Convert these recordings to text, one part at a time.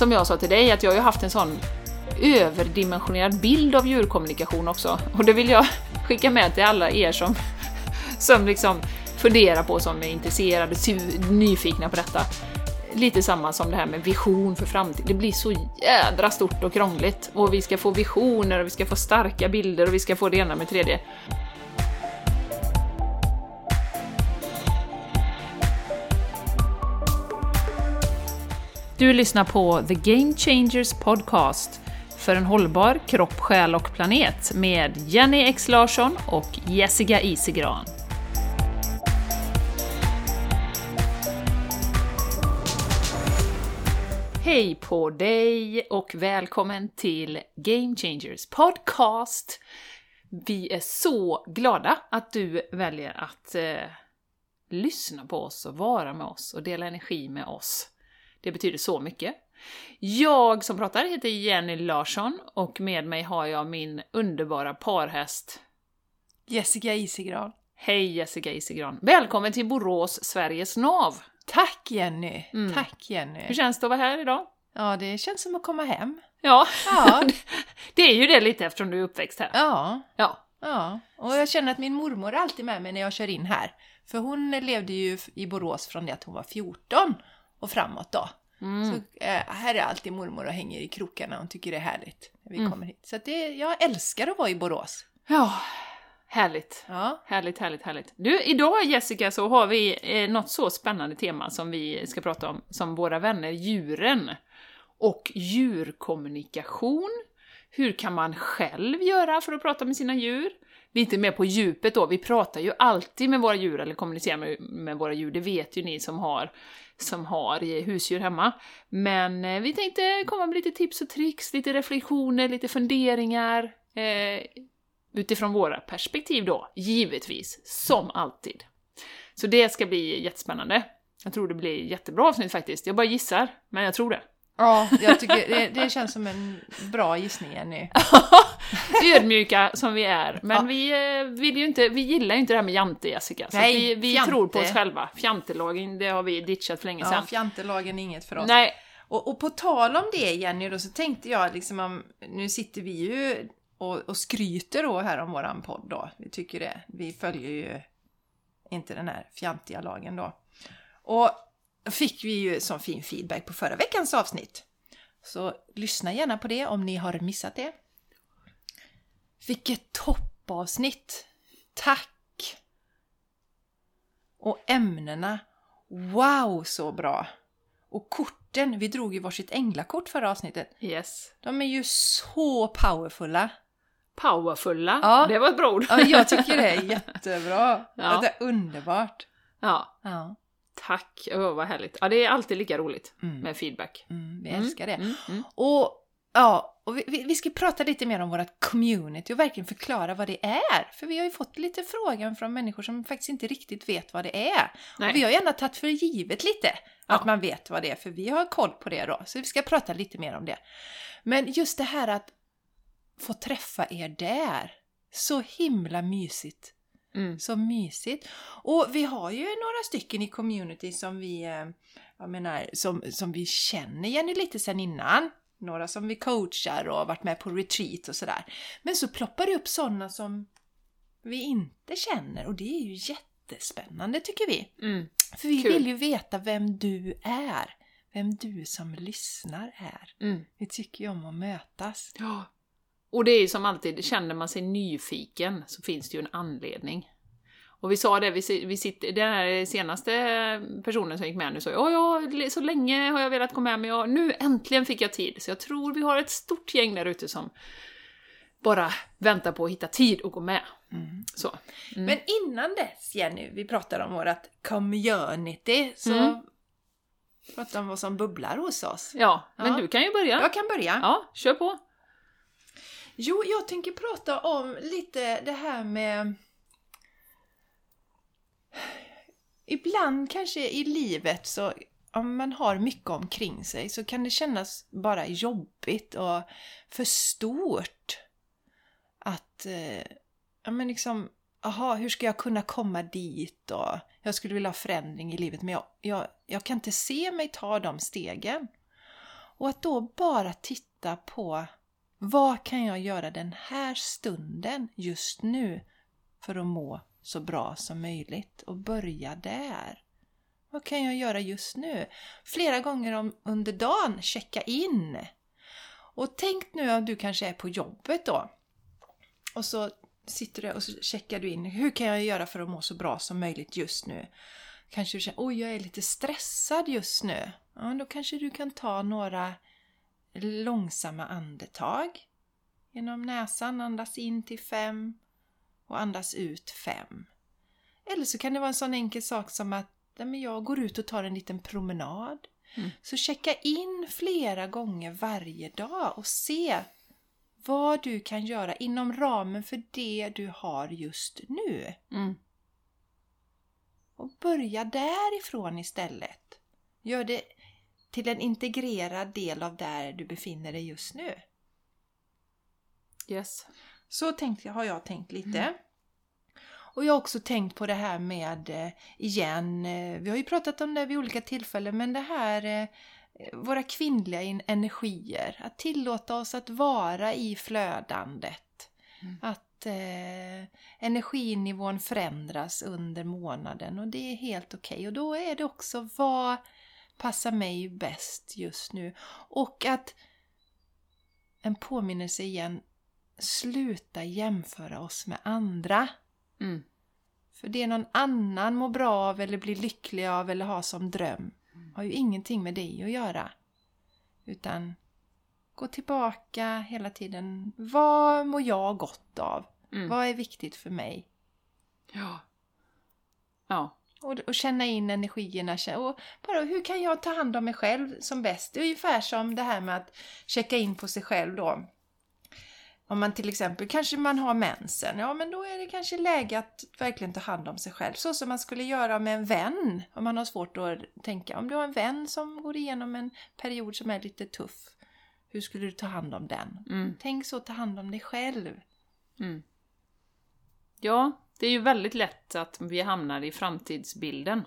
som jag sa till dig, att jag har ju haft en sån överdimensionerad bild av djurkommunikation också. Och det vill jag skicka med till alla er som, som liksom funderar på, som är intresserade, nyfikna på detta. Lite samma som det här med vision för framtiden. Det blir så jädra stort och krångligt. Och vi ska få visioner och vi ska få starka bilder och vi ska få det ena med det tredje. Du lyssnar på The Game Changers Podcast för en hållbar kropp, själ och planet med Jenny X Larsson och Jessica Isigran. Hej på dig och välkommen till Game Changers Podcast! Vi är så glada att du väljer att eh, lyssna på oss och vara med oss och dela energi med oss. Det betyder så mycket. Jag som pratar heter Jenny Larsson och med mig har jag min underbara parhäst Jessica Isigran. Hej Jessica Isigran! Välkommen till Borås, Sveriges nav! Tack Jenny! Mm. Tack Jenny! Hur känns det att vara här idag? Ja, det känns som att komma hem. Ja, ja. det är ju det lite eftersom du är uppväxt här. Ja. Ja. Ja, och jag känner att min mormor är alltid med mig när jag kör in här. För hon levde ju i Borås från det att hon var 14 och framåt då. Mm. Så äh, här är alltid mormor och hänger i krokarna och tycker det är härligt när vi mm. kommer hit. Så det, jag älskar att vara i Borås. Ja, härligt. Ja. Härligt, härligt, härligt. Du, idag Jessica så har vi eh, något så spännande tema som vi ska prata om, som våra vänner djuren. Och djurkommunikation. Hur kan man själv göra för att prata med sina djur? lite mer på djupet då. Vi pratar ju alltid med våra djur, eller kommunicerar med, med våra djur, det vet ju ni som har, som har husdjur hemma. Men eh, vi tänkte komma med lite tips och tricks, lite reflektioner, lite funderingar. Eh, utifrån våra perspektiv då, givetvis, som alltid. Så det ska bli jättespännande. Jag tror det blir jättebra avsnitt faktiskt. Jag bara gissar, men jag tror det. Ja, jag tycker det, det känns som en bra gissning Jenny. Ödmjuka som vi är. Men ja. vi, eh, vill ju inte, vi gillar ju inte det här med jante Jessica. Så Nej, vi, vi tror på oss själva. Fjantelagen, det har vi ditchat för länge sedan. Ja, fjantelagen är inget för oss. Nej. Och, och på tal om det Jenny då så tänkte jag liksom om, nu sitter vi ju och, och skryter då här om våran podd då. Vi tycker det. Vi följer ju inte den här fjantiga lagen då. Och fick vi ju sån fin feedback på förra veckans avsnitt. Så lyssna gärna på det om ni har missat det. Vilket toppavsnitt! Tack! Och ämnena, wow så bra! Och korten, vi drog ju varsitt änglakort förra avsnittet. Yes. De är ju så powerfulla. Powerfulla? Ja. Det var ett bra ord. Ja, jag tycker det är jättebra. Ja. Det är underbart. Ja. ja. Tack! Oh, vad härligt. Ja, det är alltid lika roligt mm. med feedback. Mm, vi älskar det. Mm, mm, och ja, och vi, vi, ska prata lite mer om vårt community och verkligen förklara vad det är. För vi har ju fått lite frågan från människor som faktiskt inte riktigt vet vad det är. Och vi har gärna tagit för givet lite ja. att man vet vad det är, för vi har koll på det då. Så vi ska prata lite mer om det. Men just det här att få träffa er där. Så himla mysigt Mm. Så mysigt. Och vi har ju några stycken i community som vi, eh, jag menar, som, som vi känner Jenny lite sen innan. Några som vi coachar och varit med på retreat och sådär. Men så ploppar det upp sådana som vi inte känner och det är ju jättespännande tycker vi. Mm. För vi Kul. vill ju veta vem du är. Vem du som lyssnar är. Mm. Vi tycker ju om att mötas. Ja, och det är ju som alltid, känner man sig nyfiken så finns det ju en anledning. Och vi sa det, vi, vi sitter, den här senaste personen som gick med nu sa ja, ja, så länge har jag velat komma med men jag, nu äntligen fick jag tid. Så jag tror vi har ett stort gäng där ute som bara väntar på att hitta tid och gå med. Mm. Så. Mm. Men innan dess Jenny, vi pratar om vårt community, så mm. pratar om vad som bubblar hos oss. Ja, men ja. du kan ju börja. Jag kan börja. Ja, kör på. Jo, jag tänker prata om lite det här med... Ibland kanske i livet så om man har mycket omkring sig så kan det kännas bara jobbigt och för stort. Att, eh, ja men liksom, aha, hur ska jag kunna komma dit och jag skulle vilja ha förändring i livet men jag, jag, jag kan inte se mig ta de stegen. Och att då bara titta på vad kan jag göra den här stunden just nu för att må så bra som möjligt och börja där. Vad kan jag göra just nu? Flera gånger om, under dagen checka in. Och tänk nu att du kanske är på jobbet då. Och så sitter du och så checkar du in. Hur kan jag göra för att må så bra som möjligt just nu? Kanske du känner, oj jag är lite stressad just nu. Ja, då kanske du kan ta några långsamma andetag. Genom näsan andas in till fem och andas ut fem. Eller så kan det vara en sån enkel sak som att jag går ut och tar en liten promenad. Mm. Så checka in flera gånger varje dag och se vad du kan göra inom ramen för det du har just nu. Mm. Och börja därifrån istället. Gör det till en integrerad del av där du befinner dig just nu. Yes. Så tänkte, har jag tänkt lite. Mm. Och jag har också tänkt på det här med, eh, igen, eh, vi har ju pratat om det vid olika tillfällen, men det här eh, våra kvinnliga energier. Att tillåta oss att vara i flödandet. Mm. Att eh, energinivån förändras under månaden och det är helt okej. Okay. Och då är det också vad passar mig bäst just nu. Och att en påminnelse igen, sluta jämföra oss med andra. Mm. För det någon annan mår bra av eller blir lycklig av eller har som dröm har ju ingenting med dig att göra. Utan gå tillbaka hela tiden. Vad mår jag gott av? Mm. Vad är viktigt för mig? Ja. Ja. Och, och, känna in energierna. Och bara hur kan jag ta hand om mig själv som bäst? Det är ungefär som det här med att checka in på sig själv då. Om man till exempel kanske man har mensen, ja men då är det kanske läge att verkligen ta hand om sig själv. Så som man skulle göra med en vän. Om man har svårt att tänka, om du har en vän som går igenom en period som är lite tuff. Hur skulle du ta hand om den? Mm. Tänk så, ta hand om dig själv. Mm. Ja, det är ju väldigt lätt att vi hamnar i framtidsbilden.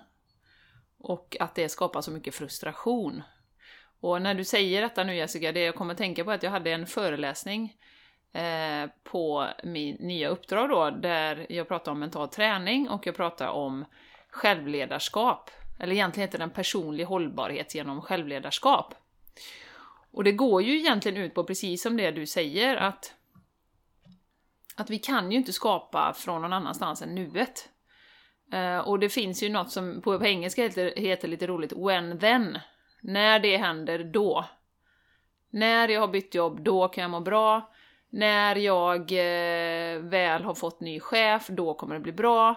Och att det skapar så mycket frustration. Och när du säger detta nu Jessica, det jag kommer att tänka på är att jag hade en föreläsning Eh, på min nya uppdrag då, där jag pratar om mental träning och jag pratar om självledarskap. Eller egentligen heter den personlig hållbarhet genom självledarskap. Och det går ju egentligen ut på precis som det du säger, att, att vi kan ju inte skapa från någon annanstans än nuet. Uh, och det finns ju något som på, på engelska heter, heter lite roligt when then. När det händer, då. När jag har bytt jobb, då kan jag må bra. När jag uh, väl har fått ny chef, då kommer det bli bra.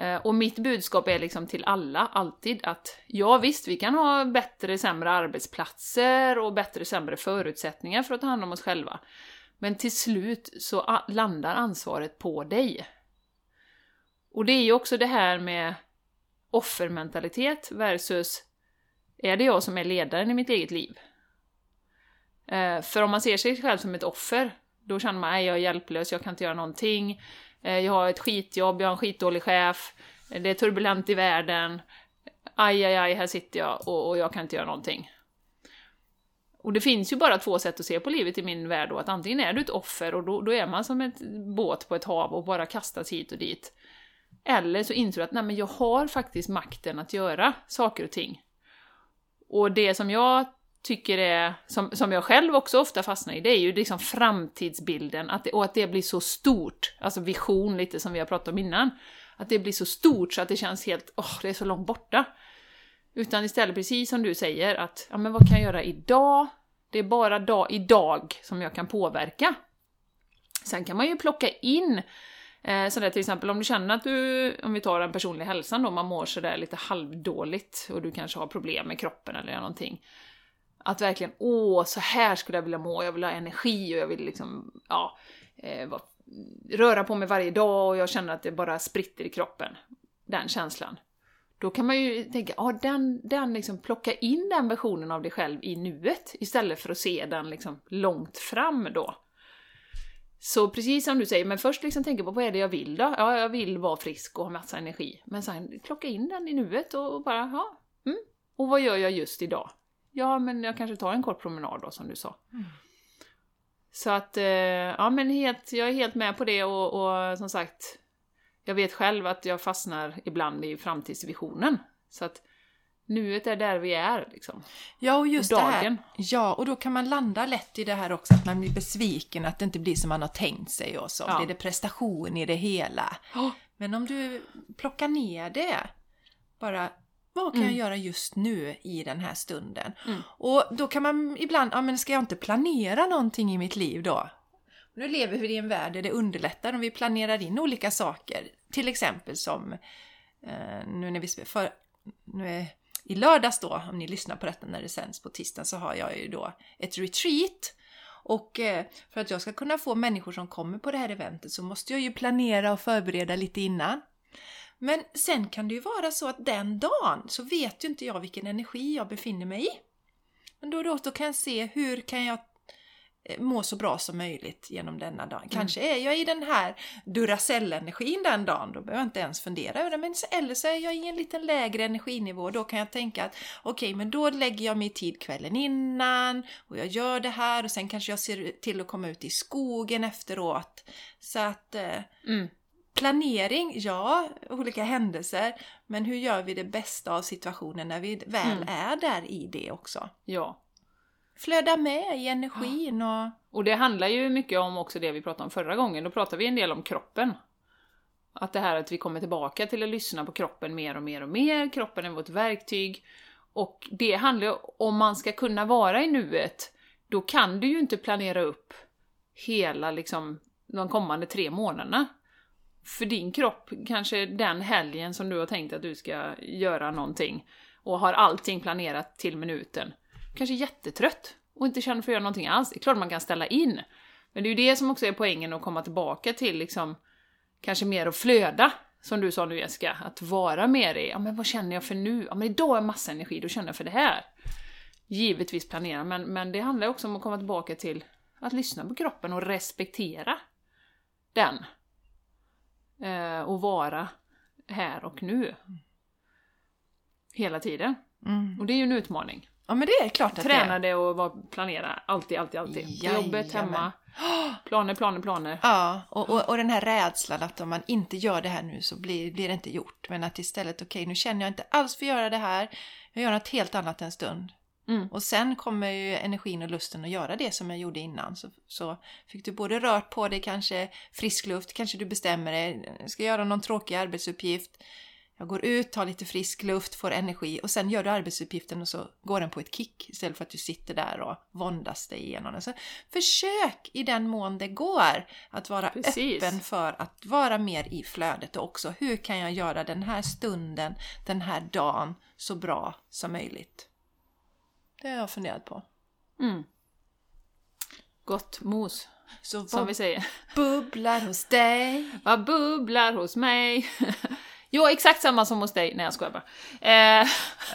Uh, och mitt budskap är liksom till alla, alltid, att ja visst, vi kan ha bättre, sämre arbetsplatser och bättre, sämre förutsättningar för att ta hand om oss själva. Men till slut så landar ansvaret på dig. Och det är ju också det här med offermentalitet versus är det jag som är ledaren i mitt eget liv? Eh, för om man ser sig själv som ett offer, då känner man att jag är hjälplös, jag kan inte göra någonting. Eh, jag har ett skitjobb, jag har en skitdålig chef, det är turbulent i världen. Aj, aj, aj, här sitter jag och, och jag kan inte göra någonting. Och det finns ju bara två sätt att se på livet i min värld då, att antingen är du ett offer och då, då är man som ett båt på ett hav och bara kastas hit och dit. Eller så inser du att nej men jag har faktiskt makten att göra saker och ting. Och det som jag tycker är, som, som jag själv också ofta fastnar i, det är ju liksom framtidsbilden, att det, och att det blir så stort, alltså vision lite som vi har pratat om innan, att det blir så stort så att det känns helt, åh, oh, det är så långt borta. Utan istället precis som du säger, att ja men vad kan jag göra idag? Det är bara dag, idag som jag kan påverka. Sen kan man ju plocka in Eh, sådär till exempel om du känner att du, om vi tar den personliga hälsan då, man mår sådär lite halvdåligt och du kanske har problem med kroppen eller någonting. Att verkligen, åh, så här skulle jag vilja må, jag vill ha energi och jag vill liksom, ja, eh, röra på mig varje dag och jag känner att det bara spritter i kroppen. Den känslan. Då kan man ju tänka, ja, den, den liksom, plocka in den versionen av dig själv i nuet istället för att se den liksom långt fram då. Så precis som du säger, men först liksom tänka på vad är det jag vill då? Ja, jag vill vara frisk och ha massa energi. Men sen plocka in den i nuet och bara, ja, mm. och vad gör jag just idag? ja men jag kanske tar en kort promenad då som du sa. Mm. Så att, eh, ja men helt, jag är helt med på det och, och som sagt, jag vet själv att jag fastnar ibland i framtidsvisionen. Så att nuet är där vi är liksom. Ja, och just det Dagen. här. Ja, och då kan man landa lätt i det här också att man blir besviken, att det inte blir som man har tänkt sig och så Ja. blir det prestation i det hela. Men om du plockar ner det, bara vad kan jag göra just nu i den här stunden? Mm. Och då kan man ibland, ja men ska jag inte planera någonting i mitt liv då? Nu lever vi i en värld där det underlättar om vi planerar in olika saker. Till exempel som eh, nu när vi för, nu är, i lördags då, om ni lyssnar på detta när det sänds på tisdagen, så har jag ju då ett retreat. Och eh, för att jag ska kunna få människor som kommer på det här eventet så måste jag ju planera och förbereda lite innan. Men sen kan det ju vara så att den dagen så vet ju inte jag vilken energi jag befinner mig i. Men då, då, då kan jag se hur kan jag må så bra som möjligt genom denna dag. Kanske är jag i den här Duracell-energin den dagen, då behöver jag inte ens fundera över det. Men så- eller så är jag i en liten lägre energinivå, då kan jag tänka att okej, men då lägger jag mig tid kvällen innan och jag gör det här och sen kanske jag ser till att komma ut i skogen efteråt. Så att eh, Mm. Planering, ja, olika händelser, men hur gör vi det bästa av situationen när vi väl Mm. är där i det också? Ja. Flöda med i energin och... Och det handlar ju mycket om också det vi pratade om förra gången, då pratade vi en del om kroppen. Att det här att vi kommer tillbaka till att lyssna på kroppen mer och mer och mer, kroppen är vårt verktyg. Och det handlar ju om man ska kunna vara i nuet, då kan du ju inte planera upp hela liksom de kommande tre månaderna. För din kropp, kanske den helgen som du har tänkt att du ska göra någonting och har allting planerat till minuten, kanske jättetrött och inte känner för att göra någonting alls. Det är klart man kan ställa in. Men det är ju det som också är poängen att komma tillbaka till liksom kanske mer att flöda, som du sa nu Jessica, att vara mer i, ja men vad känner jag för nu? Ja men idag har jag massa energi, då känner jag för det här. Givetvis planera, men, men det handlar också om att komma tillbaka till att lyssna på kroppen och respektera den. Eh, och vara här och nu. Hela tiden. Mm. Och det är ju en utmaning. Ja men det är klart att Träna det och vara, planera, alltid, alltid, alltid. På Jobbet, Jajamän. hemma. Planer, planer, planer. Ja, och, och, och den här rädslan att om man inte gör det här nu så blir, blir det inte gjort. Men att istället, okej nu känner jag inte alls för att göra det här. Jag gör något helt annat en stund. Mm. Och sen kommer ju energin och lusten att göra det som jag gjorde innan. Så, så fick du både rört på dig, kanske frisk luft, kanske du bestämmer dig, ska göra någon tråkig arbetsuppgift. Jag går ut, tar lite frisk luft, får energi och sen gör du arbetsuppgiften och så går den på ett kick istället för att du sitter där och våndas dig igenom den. Så försök i den mån det går att vara Precis. öppen för att vara mer i flödet och också hur kan jag göra den här stunden, den här dagen så bra som möjligt. Det har jag funderat på. Mm. Gott mos, Så som vi säger. bubblar hos dig? Vad bubblar hos mig? jo, exakt samma som hos dig. Nej, jag skojar bara. Eh,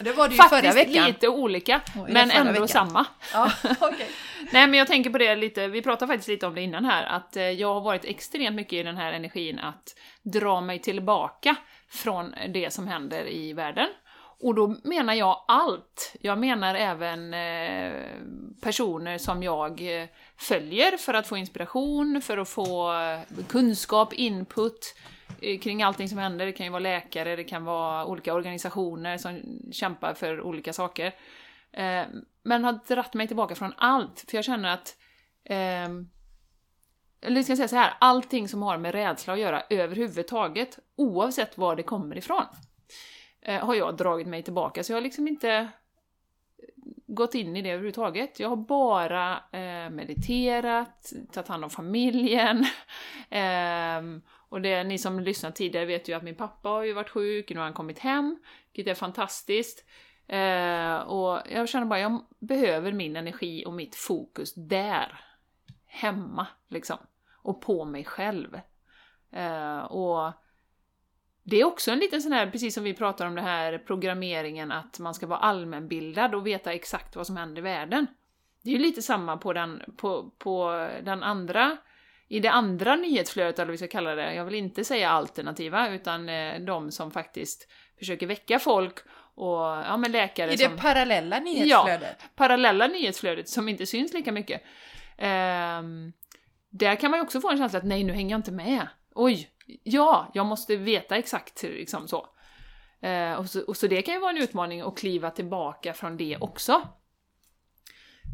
det var det ju faktiskt förra veckan. lite olika, Oj, men ändå veckan. samma. Ja, okej. Nej, men jag tänker på det lite, vi pratade faktiskt lite om det innan här, att eh, jag har varit extremt mycket i den här energin att dra mig tillbaka från det som händer i världen. Och då menar jag allt. Jag menar även eh, personer som jag eh, följer för att få inspiration, för att få kunskap, input Eh, kring allting som händer. Det kan ju vara läkare, det kan vara olika organisationer som kämpar för olika saker. Eh, men har dratt mig tillbaka från allt, för jag känner att Eh, eller ska jag säga så här, allting som har med rädsla att göra överhuvudtaget, oavsett var det kommer ifrån, eh, har jag dragit mig tillbaka. Så jag har liksom inte gått in i det överhuvudtaget. Jag har bara eh, mediterat, tagit hand om familjen. Ehm, och det, ni som lyssnat tidigare vet ju att min pappa har ju varit sjuk, nu har han kommit hem, vilket är fantastiskt. Eh, och jag känner bara, jag behöver min energi och mitt fokus där. Hemma, liksom. Och på mig själv. Eh, och det är också en liten sån här, precis som vi pratar om det här programmeringen, att man ska vara allmänbildad och veta exakt vad som händer i världen. Det är ju lite samma på den, på, på den andra, i det andra nyhetsflödet, eller vi ska kalla det. Jag vill inte säga alternativa, utan eh, de som faktiskt försöker väcka folk och ja, men läkare I det som... parallella nyhetsflödet? parallella nyhetsflödet som inte syns lika mycket. Ehm, där kan man ju också få en känsla att nej, nu hänger jag inte med. Oj, ja, jag måste veta exakt liksom så. Eh, och, så och så det kan ju vara en utmaning att kliva tillbaka från det också.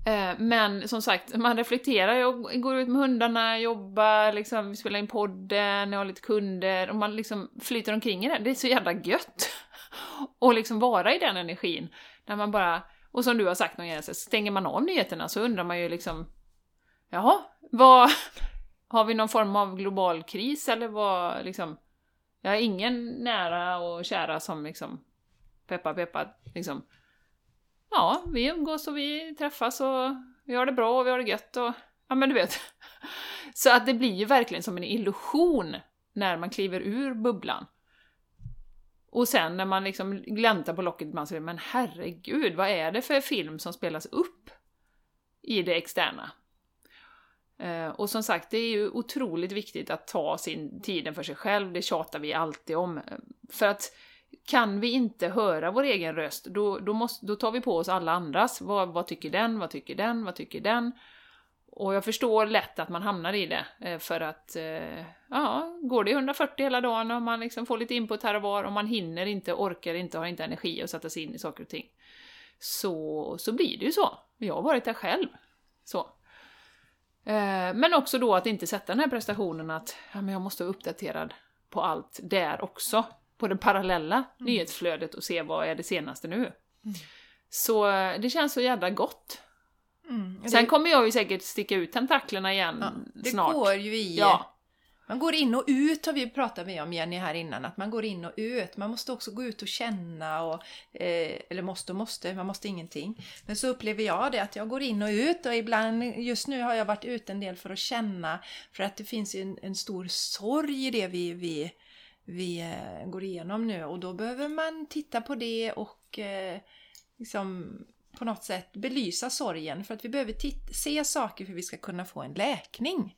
Eh, men som sagt, man reflekterar, jag går ut med hundarna, jobbar, liksom, vi spelar in podden, jag har lite kunder och man liksom flyter omkring i det. Det är så jävla gött! och liksom vara i den energin. När man bara, och som du har sagt någon gång, så stänger man av nyheterna så undrar man ju liksom Jaha, vad... Har vi någon form av global kris eller vad liksom... Jag har ingen nära och kära som liksom... peppar, peppar, liksom... Ja, vi umgås och vi träffas och vi har det bra och vi har det gött och... Ja men du vet. Så att det blir ju verkligen som en illusion när man kliver ur bubblan. Och sen när man liksom gläntar på locket, man säger men herregud, vad är det för film som spelas upp i det externa? Eh, och som sagt, det är ju otroligt viktigt att ta sin tiden för sig själv, det tjatar vi alltid om. Eh, för att kan vi inte höra vår egen röst, då, då, måste, då tar vi på oss alla andras. Vad, vad tycker den? Vad tycker den? Vad tycker den? Och jag förstår lätt att man hamnar i det, eh, för att eh, ja, går det 140 hela dagen och man liksom får lite input här och var och man hinner inte, orkar inte, har inte energi att sätta sig in i saker och ting. Så, så blir det ju så. Jag har varit där själv. Så. Eh, men också då att inte sätta den här prestationen att ja, men jag måste vara uppdaterad på allt där också. På det parallella mm. nyhetsflödet och se vad är det senaste nu. Mm. Så det känns så jävla gott Mm. Sen kommer jag ju säkert sticka ut tentaklerna igen ja, det snart. Det går ju i... Ja. Man går in och ut har vi pratat med om Jenny här innan, att man går in och ut. Man måste också gå ut och känna och... Eh, eller måste och måste, man måste ingenting. Men så upplever jag det att jag går in och ut och ibland, just nu har jag varit ute en del för att känna. För att det finns ju en, en stor sorg i det vi, vi, vi eh, går igenom nu och då behöver man titta på det och eh, liksom på något sätt belysa sorgen för att vi behöver se saker för att vi ska kunna få en läkning.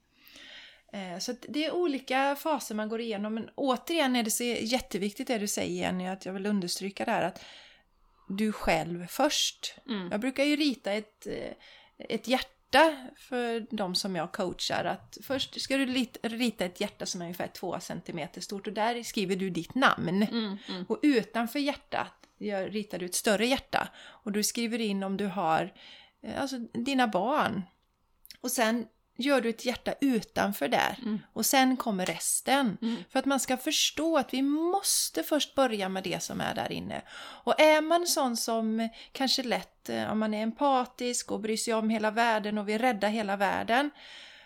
Eh, så det är olika faser man går igenom men återigen är det så jätteviktigt det du säger Jenny, att jag vill understryka det här att du själv först. Mm. Jag brukar ju rita ett, ett hjärta för de som jag coachar. Att först ska du rita ett hjärta som är ungefär två centimeter stort och där skriver du ditt namn. Mm, mm. Och utanför hjärtat ritar du ett större hjärta och du skriver in om du har eh, alltså, dina barn. Och sen gör du ett hjärta utanför där mm. och sen kommer resten. Mm. För att man ska förstå att vi måste först börja med det som är där inne. Och är man sån som kanske lätt, eh, om man är empatisk och bryr sig om hela världen och vill rädda hela världen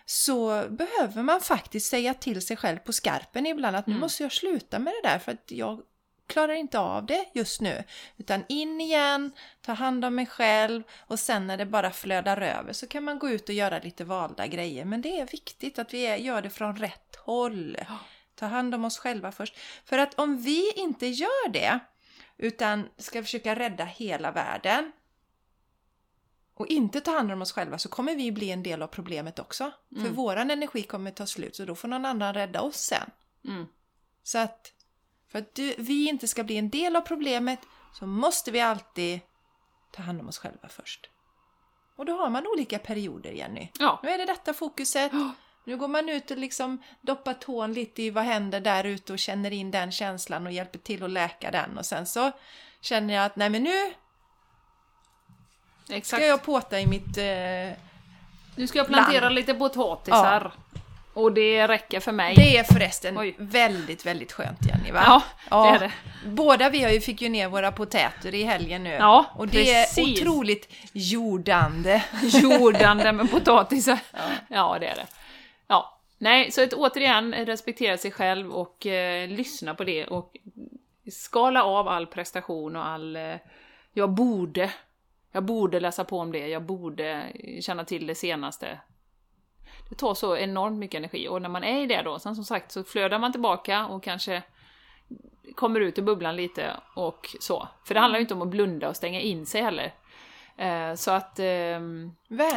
så behöver man faktiskt säga till sig själv på skarpen ibland att nu mm. måste jag sluta med det där för att jag klarar inte av det just nu. Utan in igen, ta hand om mig själv och sen när det bara flödar över så kan man gå ut och göra lite valda grejer. Men det är viktigt att vi gör det från rätt håll. Ta hand om oss själva först. För att om vi inte gör det utan ska försöka rädda hela världen och inte ta hand om oss själva så kommer vi bli en del av problemet också. Mm. För våran energi kommer ta slut så då får någon annan rädda oss sen. Mm. Så att för att du, vi inte ska bli en del av problemet så måste vi alltid ta hand om oss själva först. Och då har man olika perioder, Jenny. Ja. Nu är det detta fokuset. Oh. Nu går man ut och liksom doppar tån lite i vad händer där ute och känner in den känslan och hjälper till att läka den. Och sen så känner jag att nej men nu Exakt. ska jag påta i mitt eh, Nu ska jag plantera land. lite potatisar. Ja. Och det räcker för mig. Det är förresten Oj. väldigt, väldigt skönt Jenny va? Ja, ja, det är det. Båda vi har ju fick ju ner våra potäter i helgen nu. Ja, Och det precis. är otroligt jordande. Jordande med potatisar. Ja. ja, det är det. Ja. Nej, så att återigen respektera sig själv och eh, lyssna på det och skala av all prestation och all... Eh, jag borde. Jag borde läsa på om det, jag borde känna till det senaste det tar så enormt mycket energi och när man är i det då, sen som sagt så flödar man tillbaka och kanske kommer ut ur bubblan lite och så. För det handlar ju inte om att blunda och stänga in sig heller. Eh, så att... Eh,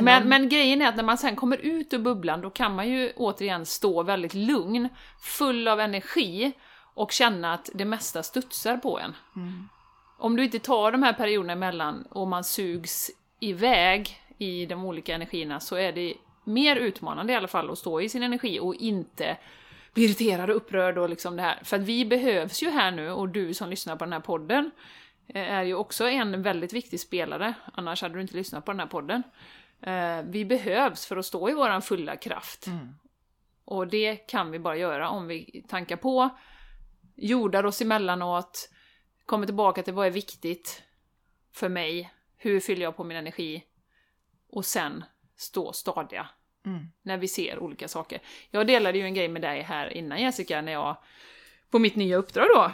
men, men grejen är att när man sen kommer ut ur bubblan då kan man ju återigen stå väldigt lugn, full av energi och känna att det mesta studsar på en. Mm. om du inte tar de här perioderna emellan och man sugs iväg i de olika energierna så är det mer utmanande i alla fall att stå i sin energi och inte bli irriterad och upprörd och liksom det här. För att vi behövs ju här nu och du som lyssnar på den här podden eh, är ju också en väldigt viktig spelare, annars hade du inte lyssnat på den här podden. Eh, vi behövs för att stå i våran fulla kraft. Mm. Och det kan vi bara göra om vi tankar på, jordar oss emellanåt, kommer tillbaka till vad är viktigt för mig, hur fyller jag på min energi och sen stå stadiga Mm. när vi ser olika saker. Jag delade ju en grej med dig här innan Jessica, när jag, på mitt nya uppdrag då,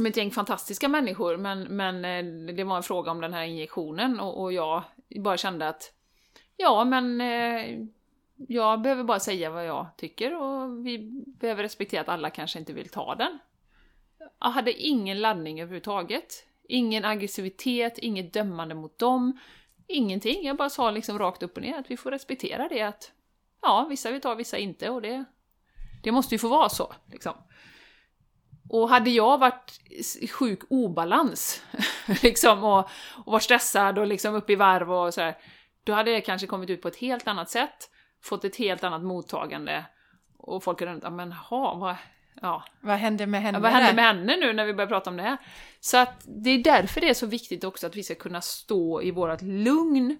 med ett gäng fantastiska människor, men, men eh, det var en fråga om den här injektionen och, och jag bara kände att ja, men eh, jag behöver bara säga vad jag tycker och vi behöver respektera att alla kanske inte vill ta den. Jag hade ingen laddning överhuvudtaget. Ingen aggressivitet, inget dömande mot dem. Ingenting. Jag bara sa liksom rakt upp och ner att vi får respektera det att ja, vissa vill ta, vissa inte och det, det måste ju få vara så. Liksom. Och hade jag varit i sjuk obalans liksom, och, och varit stressad och liksom uppe i varv och sådär, då hade det kanske kommit ut på ett helt annat sätt, fått ett helt annat mottagande och folk hade undrat, men ha, vad, ja, Vad hände med henne Ja, vad hände med henne nu när vi börjar prata om det här? Så att det är därför det är så viktigt också att vi ska kunna stå i vårt lugn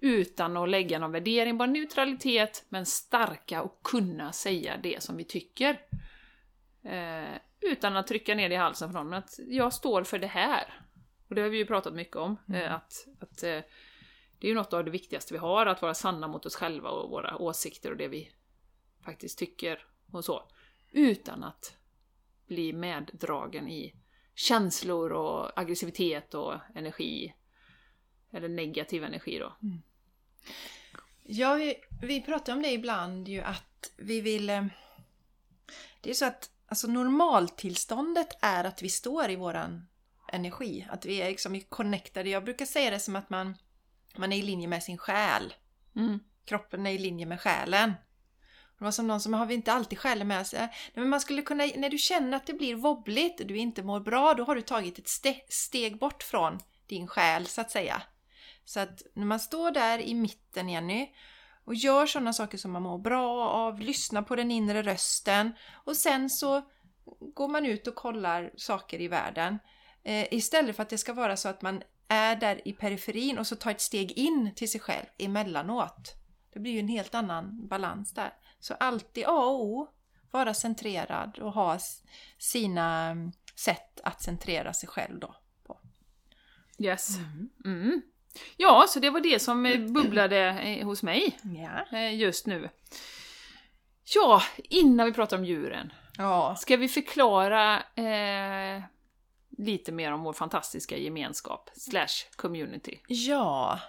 utan att lägga någon värdering, bara neutralitet, men starka och kunna säga det som vi tycker. Eh, utan att trycka ner det i halsen för någon, men att jag står för det här. Och det har vi ju pratat mycket om, eh, att, att eh, det är ju något av det viktigaste vi har, att vara sanna mot oss själva och våra åsikter och det vi faktiskt tycker och så. Utan att bli meddragen i känslor och aggressivitet och energi. Eller negativ energi då. Ja, vi, vi pratar om det ibland ju att vi vill... eh, Det är så att alltså normaltillståndet är att vi står i våran energi. Att vi är liksom connectade. Jag brukar säga det som att man, man är i linje med sin själ. Mm. Kroppen är i linje med själen. Det var som någon som har vi inte alltid skäl med sig. Men man skulle kunna, när du känner att det blir wobbligt och du inte mår bra, då har du tagit ett ste steg bort från din själ så att säga. Så att när man står där i mitten Jenny och gör sådana saker som man mår bra av, lyssnar på den inre rösten och sen så går man ut och kollar saker i världen. Eh, istället för att det ska vara så att man är där i periferin och så tar ett steg in till sig själv emellanåt. Det blir ju en helt annan balans där. Så alltid A och O, vara centrerad och ha sina mm, sätt att centrera sig själv då. På. Yes. Mm. Ja, så det var det som eh, bubblade eh, hos mig eh, just nu. Ja, innan vi pratar om djuren. Ja. Ska vi förklara eh, lite mer om vår fantastiska gemenskap, slash community? Ja.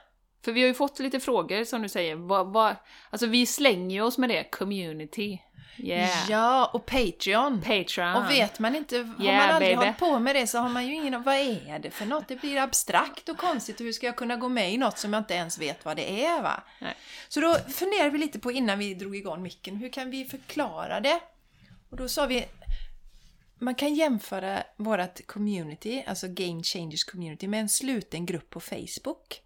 För vi har ju fått lite frågor som du säger, vad, vad, alltså vi slänger ju oss med det, community. Yeah. Ja, och Patreon. Patreon. Och vet man inte, har Yeah, man aldrig baby. hållit på med det så har man ju ingen vad är det för något? Det blir abstrakt och konstigt och hur ska jag kunna gå med i något som jag inte ens vet vad det är va? Nej. Så då funderade vi lite på innan vi drog igång micken, hur kan vi förklara det? Och då sa vi, man kan jämföra vårt community, alltså Game Changers community, med en sluten grupp på Facebook.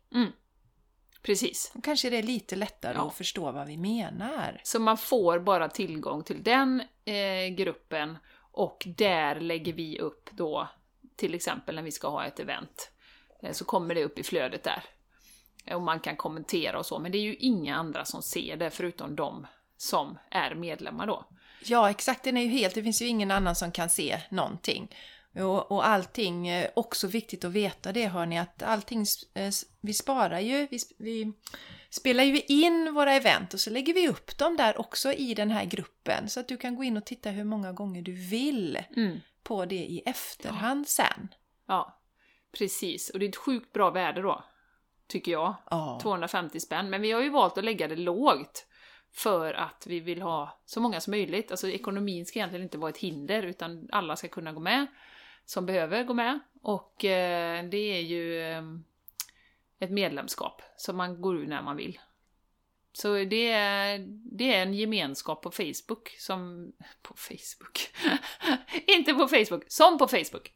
Precis. Då kanske det är lite lättare Ja. att förstå vad vi menar. Så man får bara tillgång till den eh, gruppen och där lägger vi upp då, till exempel när vi ska ha ett event, eh, så kommer det upp i flödet där. Eh, Och man kan kommentera och så, men det är ju inga andra som ser det förutom de som är medlemmar då. Ja, exakt. Den är ju helt, det finns ju ingen annan som kan se någonting. Och, och allting, eh, också viktigt att veta det hör ni, att allting, eh, vi sparar ju, vi, vi spelar ju in våra event och så lägger vi upp dem där också i den här gruppen. Så att du kan gå in och titta hur många gånger du vill Mm. på det i efterhand sen. Ja, precis. Och det är ett sjukt bra värde då, tycker jag. Ja. 250 spänn. Men vi har ju valt att lägga det lågt för att vi vill ha så många som möjligt. Alltså ekonomin ska egentligen inte vara ett hinder, utan alla ska kunna gå med som behöver gå med. Och eh, det är ju eh, ett medlemskap som man går ur när man vill. Så det är, det är en gemenskap på Facebook som... På Facebook? inte på Facebook, som på Facebook!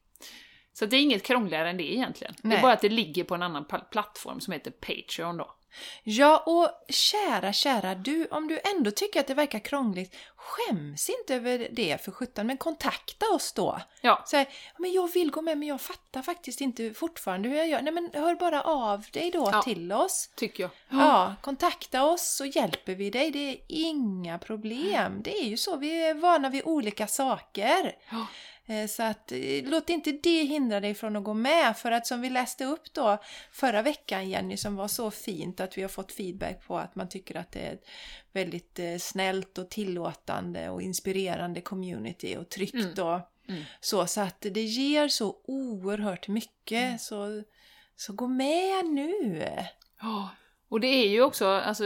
Så det är inget krångligare än det egentligen. Det Nej. är bara att det ligger på en annan pl- plattform som heter Patreon då. Ja, och kära, kära du, om du ändå tycker att det verkar krångligt, skäms inte över det för sjutton, men kontakta oss då. Ja, Så här, men jag vill gå med men jag fattar faktiskt inte fortfarande hur jag gör. Nej men hör bara av dig då Ja. till oss. tycker jag. Ja, kontakta oss så hjälper vi dig. Det är inga problem. Det är ju så, vi är vana vid olika saker. Ja. Eh, Så att eh, låt inte det hindra dig från att gå med. För att som vi läste upp då förra veckan Jenny, som var så fint att vi har fått feedback på att man tycker att det är ett väldigt eh, snällt och tillåtande och inspirerande community och tryggt Mm. och Mm. så. Så att det ger så oerhört mycket. Så, så gå med nu! Ja, och det är ju också, alltså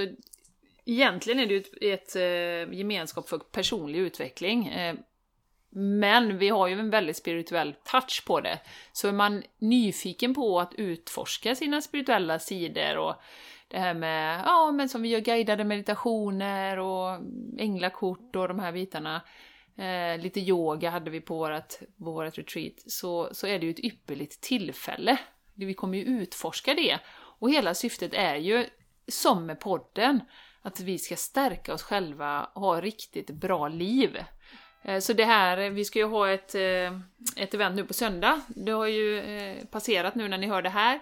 egentligen är det ju ett, ett eh, gemenskap för personlig utveckling. Men vi har ju en väldigt spirituell touch på det. Så är man nyfiken på att utforska sina spirituella sidor och det här med, ja men som vi gör guidade meditationer och änglakort och de här bitarna. Eh, lite yoga hade vi på vårt, på vårt retreat. Så, så är det ju ett ypperligt tillfälle. Vi kommer ju utforska det. Och hela syftet är ju, som med podden, att vi ska stärka oss själva och ha riktigt bra liv. Eh, så det här, eh, vi ska ju ha ett, eh, ett event nu på söndag. Det har ju passerat nu när ni hör det här.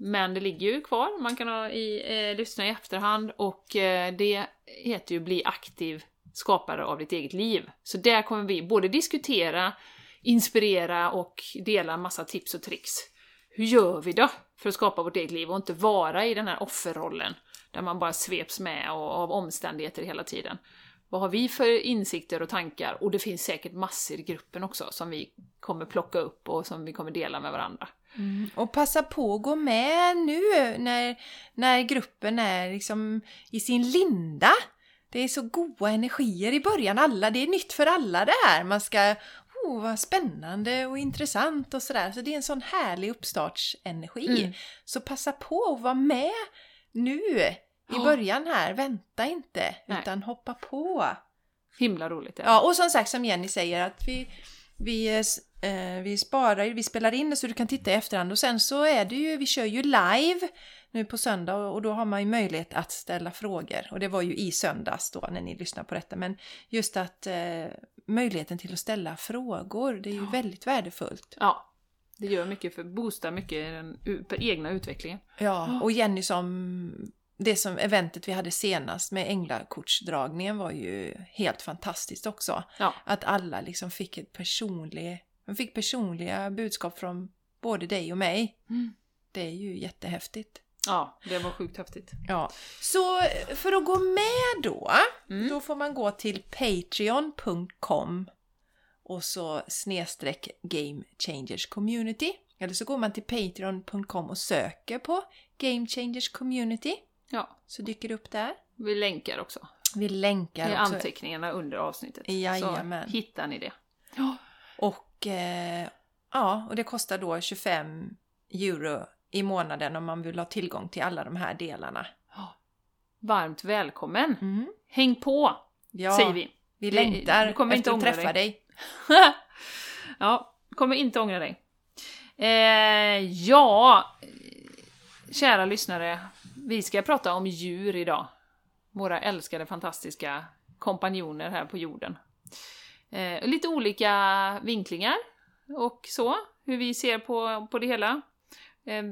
Men det ligger ju kvar, man kan ha i, eh, lyssna i efterhand och eh, det heter ju Bli aktiv skapare av ditt eget liv. Så där kommer vi både diskutera, inspirera och dela massa tips och tricks. Hur gör vi då för att skapa vårt eget liv och inte vara i den här offerrollen där man bara sveps med och, av omständigheter hela tiden. Vad har vi för insikter och tankar? Och det finns säkert massor i gruppen också som vi kommer plocka upp och som vi kommer dela med varandra. Och passa på att gå med nu när, när gruppen är liksom i sin linda. Det är så goda energier i början. Alla, det är nytt för alla det här. Man ska, oh vad spännande och intressant och sådär. Så det är en sån härlig uppstartsenergi. Mm. Så passa på att vara med nu i Ja. början här. Vänta inte, Nej. utan hoppa på. Himla roligt det. Ja, och som sagt som Jenny säger att vi, vi, eh, vi sparar vi spelar in det så du kan titta i efterhand och sen så är det ju, vi kör ju live nu på söndag och då har man ju möjlighet att ställa frågor och det var ju i söndags då när ni lyssnar på detta men just att eh, möjligheten till att ställa frågor det är ju Ja. väldigt värdefullt. Ja, det gör mycket för boostar mycket den egna utvecklingen. Ja, och Jenny som det som eventet vi hade senast med änglakortsdragningen var ju helt fantastiskt också. Ja, Att alla liksom fick ett personlig, de fick personliga budskap från både dig och mig. Mm. Det är ju jättehäftigt. ja det var sjukt häftigt. Ja. Så för att gå med då, Mm. då får man gå till patreon.com och så snedstreck Game Changers Community. Eller så går man till patreon.com och söker på Game Changers Community. Ja, Så dyker det upp där. vi länkar också Vi länkar i också. anteckningarna under avsnittet. Jajamän. Så hittar ni det. Ja, Och eh, ja, och det kostar då 25 euro i månaden om man vill ha tillgång till alla de här delarna. varmt välkommen! Mm. Häng på, Ja, säger vi. vi längtar du kommer inte efter att ångra träffa dig. ja, kommer inte ångra dig. Eh, ja, kära lyssnare, vi ska prata om djur idag. Våra älskade, fantastiska kompanjoner här på jorden. Eh, lite olika vinklingar och så, hur vi ser på, på det hela. Eh,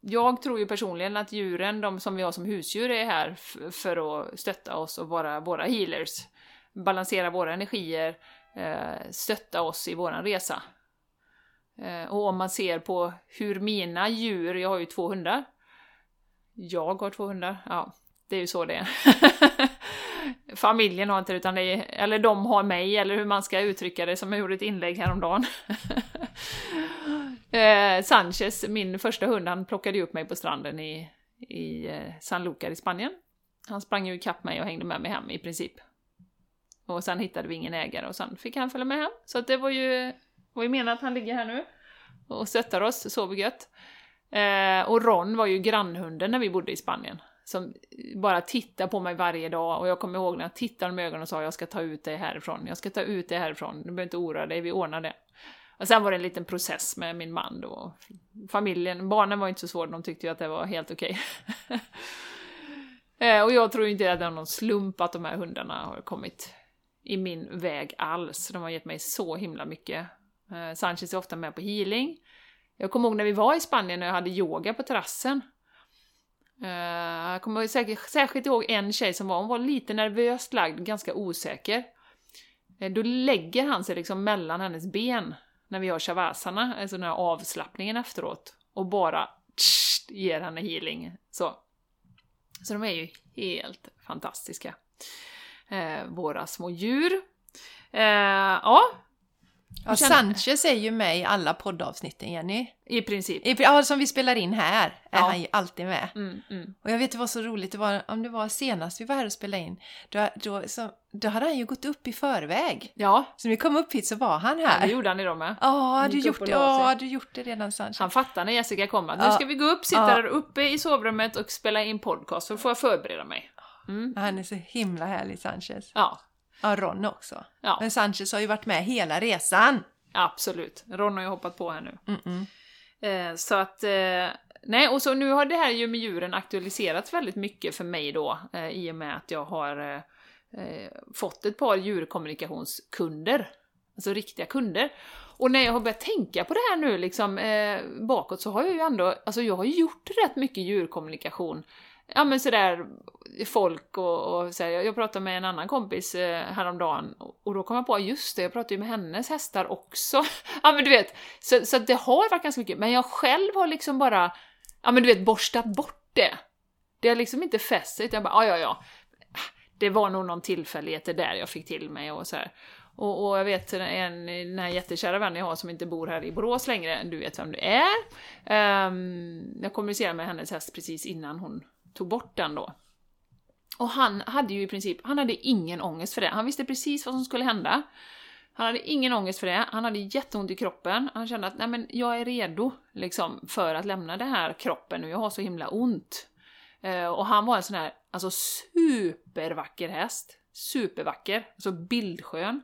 jag tror ju personligen att djuren, de som vi har som husdjur, är här för att stötta oss och vara våra healers. Balansera våra energier, eh, stötta oss i våran resa. Eh, och om man ser på hur mina djur, jag har ju två hundar. Jag har två hundar, ja, det är ju så det är. Familjen har inte det, utan det är, eller de har mig, eller hur man ska uttrycka det, som jag gjorde ett inlägg häromdagen. eh, Sanchez, min första hund, han plockade ju upp mig på stranden i, i eh, San Lucar i Spanien. Han sprang ju ikapp mig och hängde med mig hem i princip. Och sen hittade vi ingen ägare och sen fick han följa med hem. Så att det var ju, var ju menat att han ligger här nu och stöttar oss, sover gött. Eh, och Ron var ju grannhunden när vi bodde i Spanien. Som bara tittade på mig varje dag och jag kommer ihåg när jag tittade med ögonen och sa jag ska ta ut dig härifrån, jag ska ta ut dig härifrån, du behöver inte oroa dig, vi ordnar det. Och sen var det en liten process med min man då. Familjen, barnen var inte så svåra, de tyckte ju att det var helt okej. Eh, och jag tror inte att det är någon slump att de här hundarna har kommit i min väg alls. De har gett mig så himla mycket. Eh, Sanchez är ofta med på healing. Jag kommer ihåg när vi var i Spanien och jag hade yoga på terrassen. Eh, jag kommer säkert, särskilt ihåg en tjej som var, hon var lite nervöst lagd, ganska osäker. Eh, då lägger han sig liksom mellan hennes ben när vi har shavasana, alltså den här avslappningen efteråt, och bara tsch, ger henne healing. Så. Så de är ju helt fantastiska. Eh, våra små djur. ja, Ja, Sanchez är ju med i alla poddavsnitten, Jenny. I princip. I, ja, som vi spelar in här är ja. han ju alltid med. Mm, mm. Och jag vet det var så roligt, det var, om det var senast vi var här och spelade in, då, då, så, då hade han ju gått upp i förväg. Ja. Så när vi kom upp hit så var han här. Ja, det gjorde han idag med. Ja, du gjort, ja, du gjort det redan Sanchez. Han fattade när Jessica kom att nu ska vi gå upp, sitta ja. där uppe i sovrummet och spela in podcast, så får jag förbereda mig. Mm. Han är så himla härlig Sanchez. Ja. Ja, Ron också. Ja. Men Sanchez har ju varit med hela resan. Absolut. Ron har ju hoppat på här nu. Mm -mm. Eh, så att, eh, nej, och så nu har det här ju med djuren aktualiserats väldigt mycket för mig då, eh, i och med att jag har eh, eh, fått ett par djurkommunikationskunder. Alltså riktiga kunder. Och när jag har börjat tänka på det här nu liksom eh, bakåt så har jag ju ändå, alltså jag har gjort rätt mycket djurkommunikation ja men sådär folk och, och så Jag pratade med en annan kompis eh, häromdagen och då kom jag på, just det, jag pratade ju med hennes hästar också. ja men du vet, så, så det har varit ganska mycket, men jag själv har liksom bara, ja men du vet, borstat bort det. Det har liksom inte fäst sig, jag bara, ja ja ja. Det var nog någon tillfällighet det där jag fick till mig och så här. Och, och, jag vet en, den här jättekära vännen jag har som inte bor här i Borås längre, du vet vem du är. Um, jag kommunicerade med hennes häst precis innan hon tog bort den då. Och han hade ju i princip, han hade ingen ångest för det. Han visste precis vad som skulle hända. Han hade ingen ångest för det, han hade jätteont i kroppen. Han kände att nej men jag är redo liksom för att lämna den här kroppen nu, jag har så himla ont. Eh, och han var en sån här, alltså supervacker häst. Supervacker, alltså bildskön.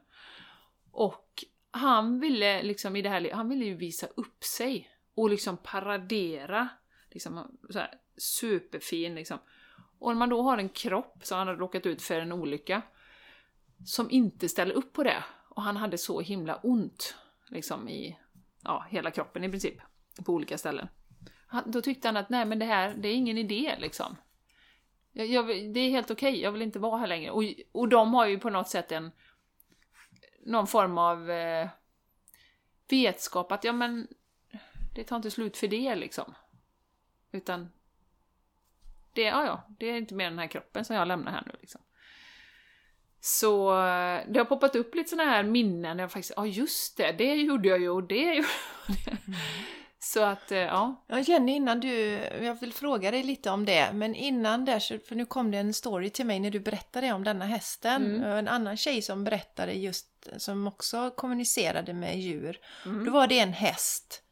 Och han ville liksom i det här, han ville ju visa upp sig och liksom paradera. Liksom så här, superfin liksom. Och när man då har en kropp som han hade råkat ut för en olycka, som inte ställer upp på det, och han hade så himla ont liksom i ja, hela kroppen i princip, på olika ställen. Han, då tyckte han att nej men det här, det är ingen idé liksom. Jag, jag, det är helt okej, okay, jag vill inte vara här längre. Och, och de har ju på något sätt en någon form av eh, vetskap att ja men det tar inte slut för det liksom. Utan det, ja, ja, det är inte mer den här kroppen som jag lämnar här nu liksom. Så det har poppat upp lite såna här minnen, jag faktiskt, ja just det, det gjorde jag ju och det gjorde jag. Mm. Så att, eh, ja. Ja Jenny, innan du, jag vill fråga dig lite om det, men innan där, för nu kom det en story till mig när du berättade om denna hästen. Mm. En annan tjej som berättade just, som också kommunicerade med djur. Mm. Då var det en häst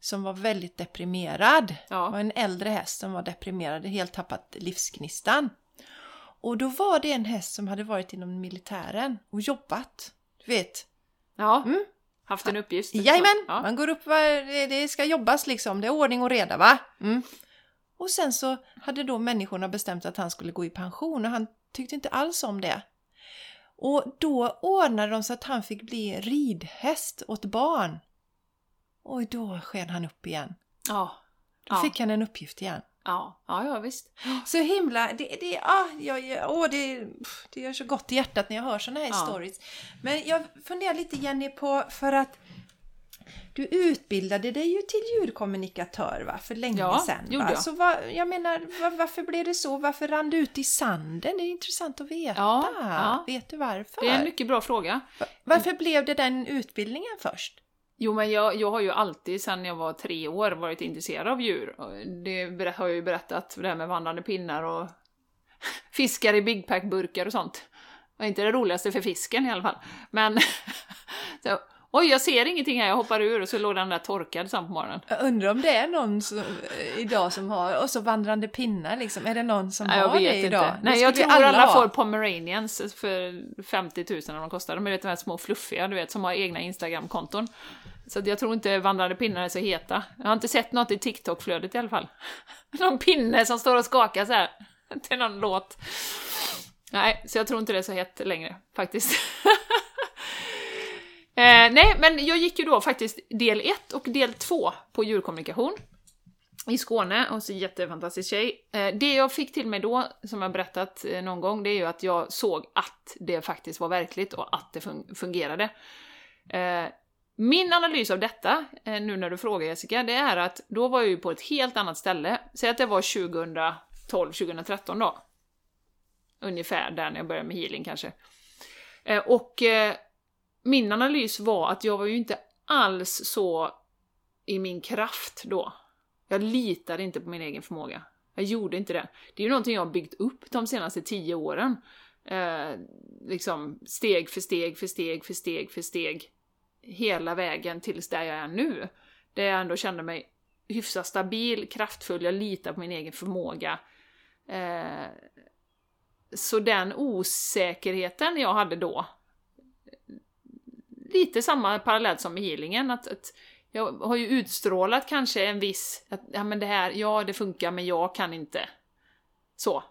som var väldigt deprimerad. Ja. Det var en äldre häst som var deprimerad, helt tappat livsgnistan. Och då var det en häst som hade varit inom militären och jobbat. Du vet. Ja. Mm. Haft en uppgift. Jajamän! Ja. Man går upp, det ska jobbas liksom, det är ordning och reda va? Mm. Och sen så hade då människorna bestämt att han skulle gå i pension och han tyckte inte alls om det. Och då ordnade de så att han fick bli ridhäst åt barn. Och då sken han upp igen. Ja. Då ja. fick han en uppgift igen. Ja, ja, ja visst. Så himla, det, det, ah, jag, åh, det, det gör så gott i hjärtat när jag hör sådana här ja. stories. Men jag funderar lite Jenny på, för att du utbildade dig ju till djurkommunikatör va, för länge ja, sedan. Va? Jag. Så vad, jag menar, var, varför blev det så? Varför rann du ut i sanden? Det är intressant att veta. Ja, ja. Vet du varför? Det är en mycket bra fråga. Varför blev det den utbildningen först? Jo, men jag, jag har ju alltid sedan jag var tre år varit intresserad av djur. Det har jag ju berättat, det här med vandrande pinnar och fiskar i Big Pack-burkar och sånt. Det var inte det roligaste för fisken i alla fall. Men, så, Oj, jag ser ingenting här, jag hoppar ur och så låg den där torkad sen på morgonen. Jag undrar om det är någon som, idag som har, och så vandrande pinnar liksom, är det någon som Nej, har det inte. idag? Nej, jag tror alla, ha. får pomeranians för 50 000 när de kostar. De är vet, de här små fluffiga, du vet, som har egna Instagram-konton. Så jag tror inte vandrande pinnar är så heta. Jag har inte sett något i TikTok-flödet i alla fall. Någon pinne som står och skakar så här till någon låt. Nej, så jag tror inte det är så hett längre, faktiskt. eh, nej, men jag gick ju då faktiskt del 1 och del 2 på djurkommunikation i Skåne, och så jättefantastisk tjej. Eh, det jag fick till mig då, som jag berättat eh, någon gång, det är ju att jag såg att det faktiskt var verkligt och att det fun- fungerade. Eh, min analys av detta, eh, nu när du frågar Jessica, det är att då var jag ju på ett helt annat ställe. Säg att det var 2012, 2013 då. Ungefär där när jag började med healing kanske. Eh, och min analys var att jag var ju inte alls så i min kraft då. Jag litade inte på min egen förmåga. Jag gjorde inte det. Det är ju någonting jag har byggt upp de senaste tio åren. Eh, liksom steg för steg för steg för steg för steg. Hela vägen tills där jag är nu. Där jag ändå kände mig hyfsat stabil, kraftfull, jag litar på min egen förmåga. Eh, så den osäkerheten jag hade då, lite samma parallell som med healingen, att, att jag har ju utstrålat kanske en viss, att ja men det här, ja det funkar men jag kan inte. Så.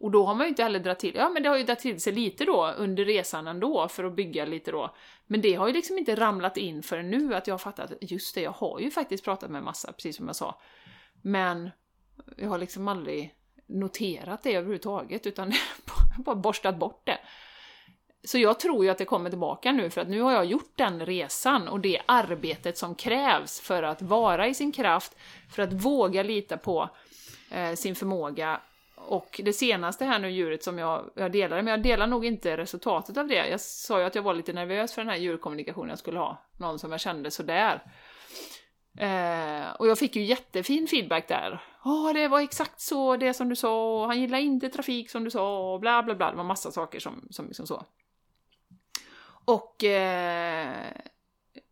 Och då har man ju inte heller dragit till, ja men det har ju dragit till sig lite då under resan ändå för att bygga lite då. Men det har ju liksom inte ramlat in förrän nu att jag har fattat, just det, jag har ju faktiskt pratat med massa, precis som jag sa. Men jag har liksom aldrig noterat det överhuvudtaget utan bara borstat bort det. Så jag tror ju att det kommer tillbaka nu för att nu har jag gjort den resan och det arbetet som krävs för att vara i sin kraft, för att våga lita på eh, sin förmåga. Och det senaste här nu djuret som jag, jag delade, men jag delar nog inte resultatet av det. Jag sa ju att jag var lite nervös för den här djurkommunikationen jag skulle ha. Någon som jag kände sådär. Eh, och jag fick ju jättefin feedback där. Ja, det var exakt så, det som du sa, han gillar inte trafik som du sa, och bla bla bla. Det var massa saker som, som liksom så. Och eh,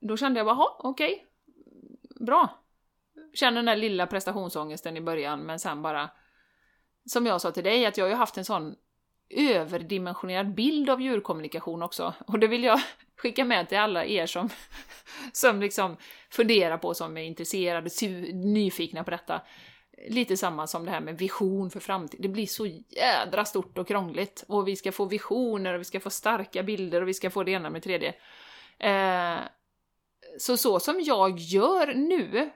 då kände jag bara, jaha, okej, bra. Känner den där lilla prestationsångesten i början, men sen bara, som jag sa till dig, att jag har ju haft en sån överdimensionerad bild av djurkommunikation också. Och det vill jag skicka med till alla er som, som liksom funderar på, som är intresserade, nyfikna på detta. Lite samma som det här med vision för framtiden. Det blir så jädra stort och krångligt. Och vi ska få visioner och vi ska få starka bilder och vi ska få det ena med det tredje. Eh, så så som jag gör nu,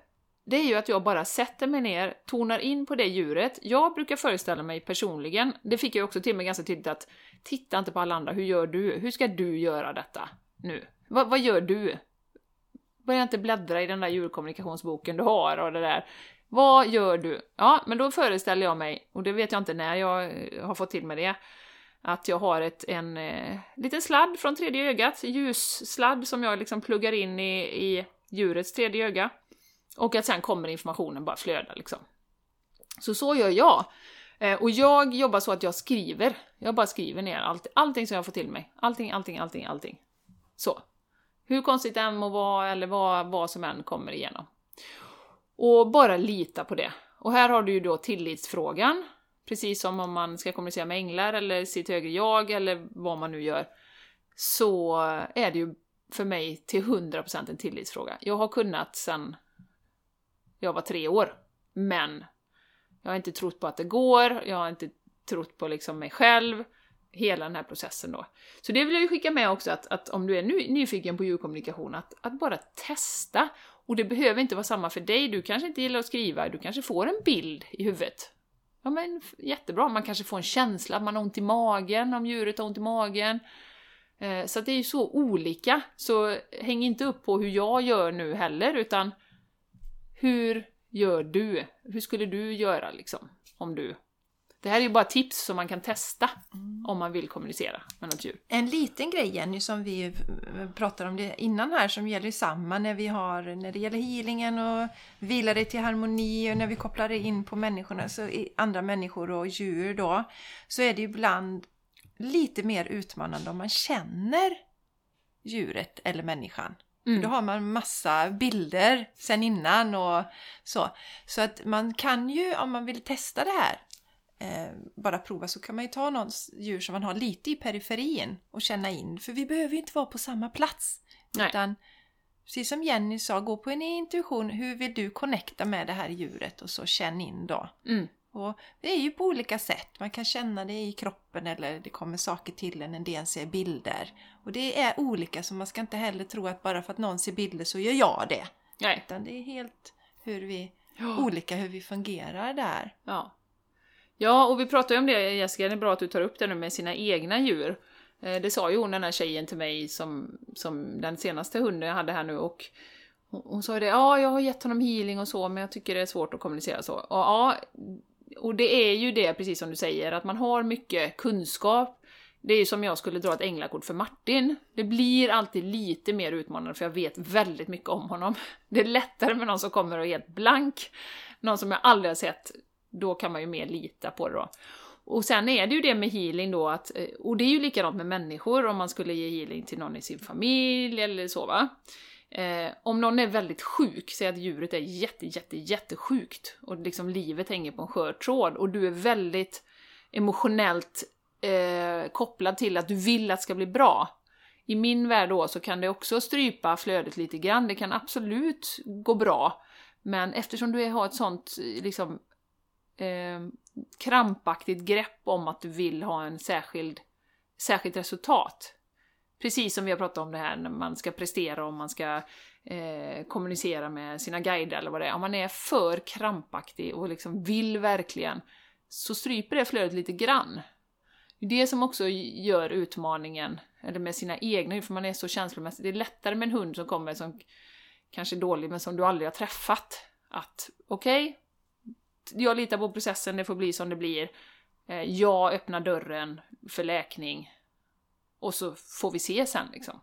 det är ju att jag bara sätter mig ner, tonar in på det djuret. Jag brukar föreställa mig personligen, det fick jag också till mig ganska tidigt att titta inte på alla andra, hur gör du? Hur ska du göra detta nu? Va, vad gör du? Börja inte bläddra i den där djurkommunikationsboken du har och det där. Vad gör du? Ja, men då föreställer jag mig, och det vet jag inte när jag eh, har fått till mig det, att jag har ett, en eh, liten sladd från tredje ögat, ljussladd som jag liksom pluggar in i, i djurets tredje öga. Och att sen kommer informationen bara flöda liksom. Så så gör jag. Eh, och jag jobbar så att jag skriver. Jag bara skriver ner allt, allting som jag får till mig. Allting, allting, allting, allting. Så. Hur konstigt det än må vara, eller vad, vad som än kommer igenom. Och bara lita på det. Och här har du ju då tillitsfrågan. Precis som om man ska kommunicera med änglar eller sitt högre jag eller vad man nu gör. Så är det ju för mig till 100% en tillitsfråga. Jag har kunnat sen jag var tre år. Men jag har inte trott på att det går, jag har inte trott på liksom mig själv. Hela den här processen då. Så det vill jag ju skicka med också att, att om du är ny, nyfiken på djurkommunikation, att, att bara testa. Och det behöver inte vara samma för dig, du kanske inte gillar att skriva, du kanske får en bild i huvudet. Ja men jättebra, man kanske får en känsla att man har ont i magen, om djuret har ont i magen. Eh, så att det är ju så olika, så häng inte upp på hur jag gör nu heller, utan hur gör du? Hur skulle du göra liksom? Om du... Det här är ju bara tips som man kan testa om man vill kommunicera med något djur. En liten grej Jenny som vi eh, pratade om det innan här som gäller samma när vi har när det gäller healingen och vila dig till harmoni och när vi kopplar det in på människorna, så andra människor och djur då, så är det ibland lite mer utmanande om man känner djuret eller människan. Mm. Då har man massa bilder sen innan och så. Så att man kan ju, om man vill testa det här, eh, bara prova så kan man ju ta någons djur som man har lite i periferin och känna in. För vi behöver ju inte vara på samma plats. Nej. Utan precis som Jenny sa, gå på en intuition. Hur vill du connecta med det här djuret? Och så känn in då. Mm. Och det är ju på olika sätt. Man kan känna det i kroppen eller det kommer saker till en, en del ser bilder. Och det är olika så man ska inte heller tro att bara för att någon ser bilder så gör jag det. Nej. Utan det är helt hur vi, ja. olika hur vi fungerar där. Ja. Ja, och vi pratade ju om det Jessica, det är bra att du tar upp det nu med sina egna djur. Eh, det sa ju hon den här tjejen till mig som, som den senaste hunden jag hade här nu och hon, hon sa ju det, ja jag har gett honom healing och så men jag tycker det är svårt att kommunicera så. Och ja, och det är ju det, precis som du säger, att man har mycket kunskap. Det är ju som jag skulle dra ett änglakort för Martin. Det blir alltid lite mer utmanande för jag vet väldigt mycket om honom. Det är lättare med någon som kommer och är helt blank. Någon som jag aldrig har sett, då kan man ju mer lita på det då. Och sen är det ju det med healing då att, eh, och det är ju likadant med människor om man skulle ge healing till någon i sin familj eller så va. Eh, om någon är väldigt sjuk, säg att djuret är jätte, jätte, jättesjukt och liksom livet hänger på en skör tråd och du är väldigt emotionellt eh, kopplad till att du vill att det ska bli bra. I min värld då så kan det också strypa flödet lite grann, det kan absolut gå bra. Men eftersom du har ett sånt eh, liksom eh, krampaktigt grepp om att du vill ha en särskild, särskilt resultat, Precis som vi har pratat om det här när man ska prestera och man ska eh, kommunicera med sina guider eller vad det är. Om man är för krampaktig och liksom vill verkligen, så stryper det flödet lite grann. Det är det som också gör utmaningen, eller med sina egna för man är så känslomässig. Det är lättare med en hund som kommer som kanske är dålig men som du aldrig har träffat. Att okej, okay, jag litar på processen, det får bli som det blir. Eh, jag öppnar dörren för läkning och så får vi se sen liksom.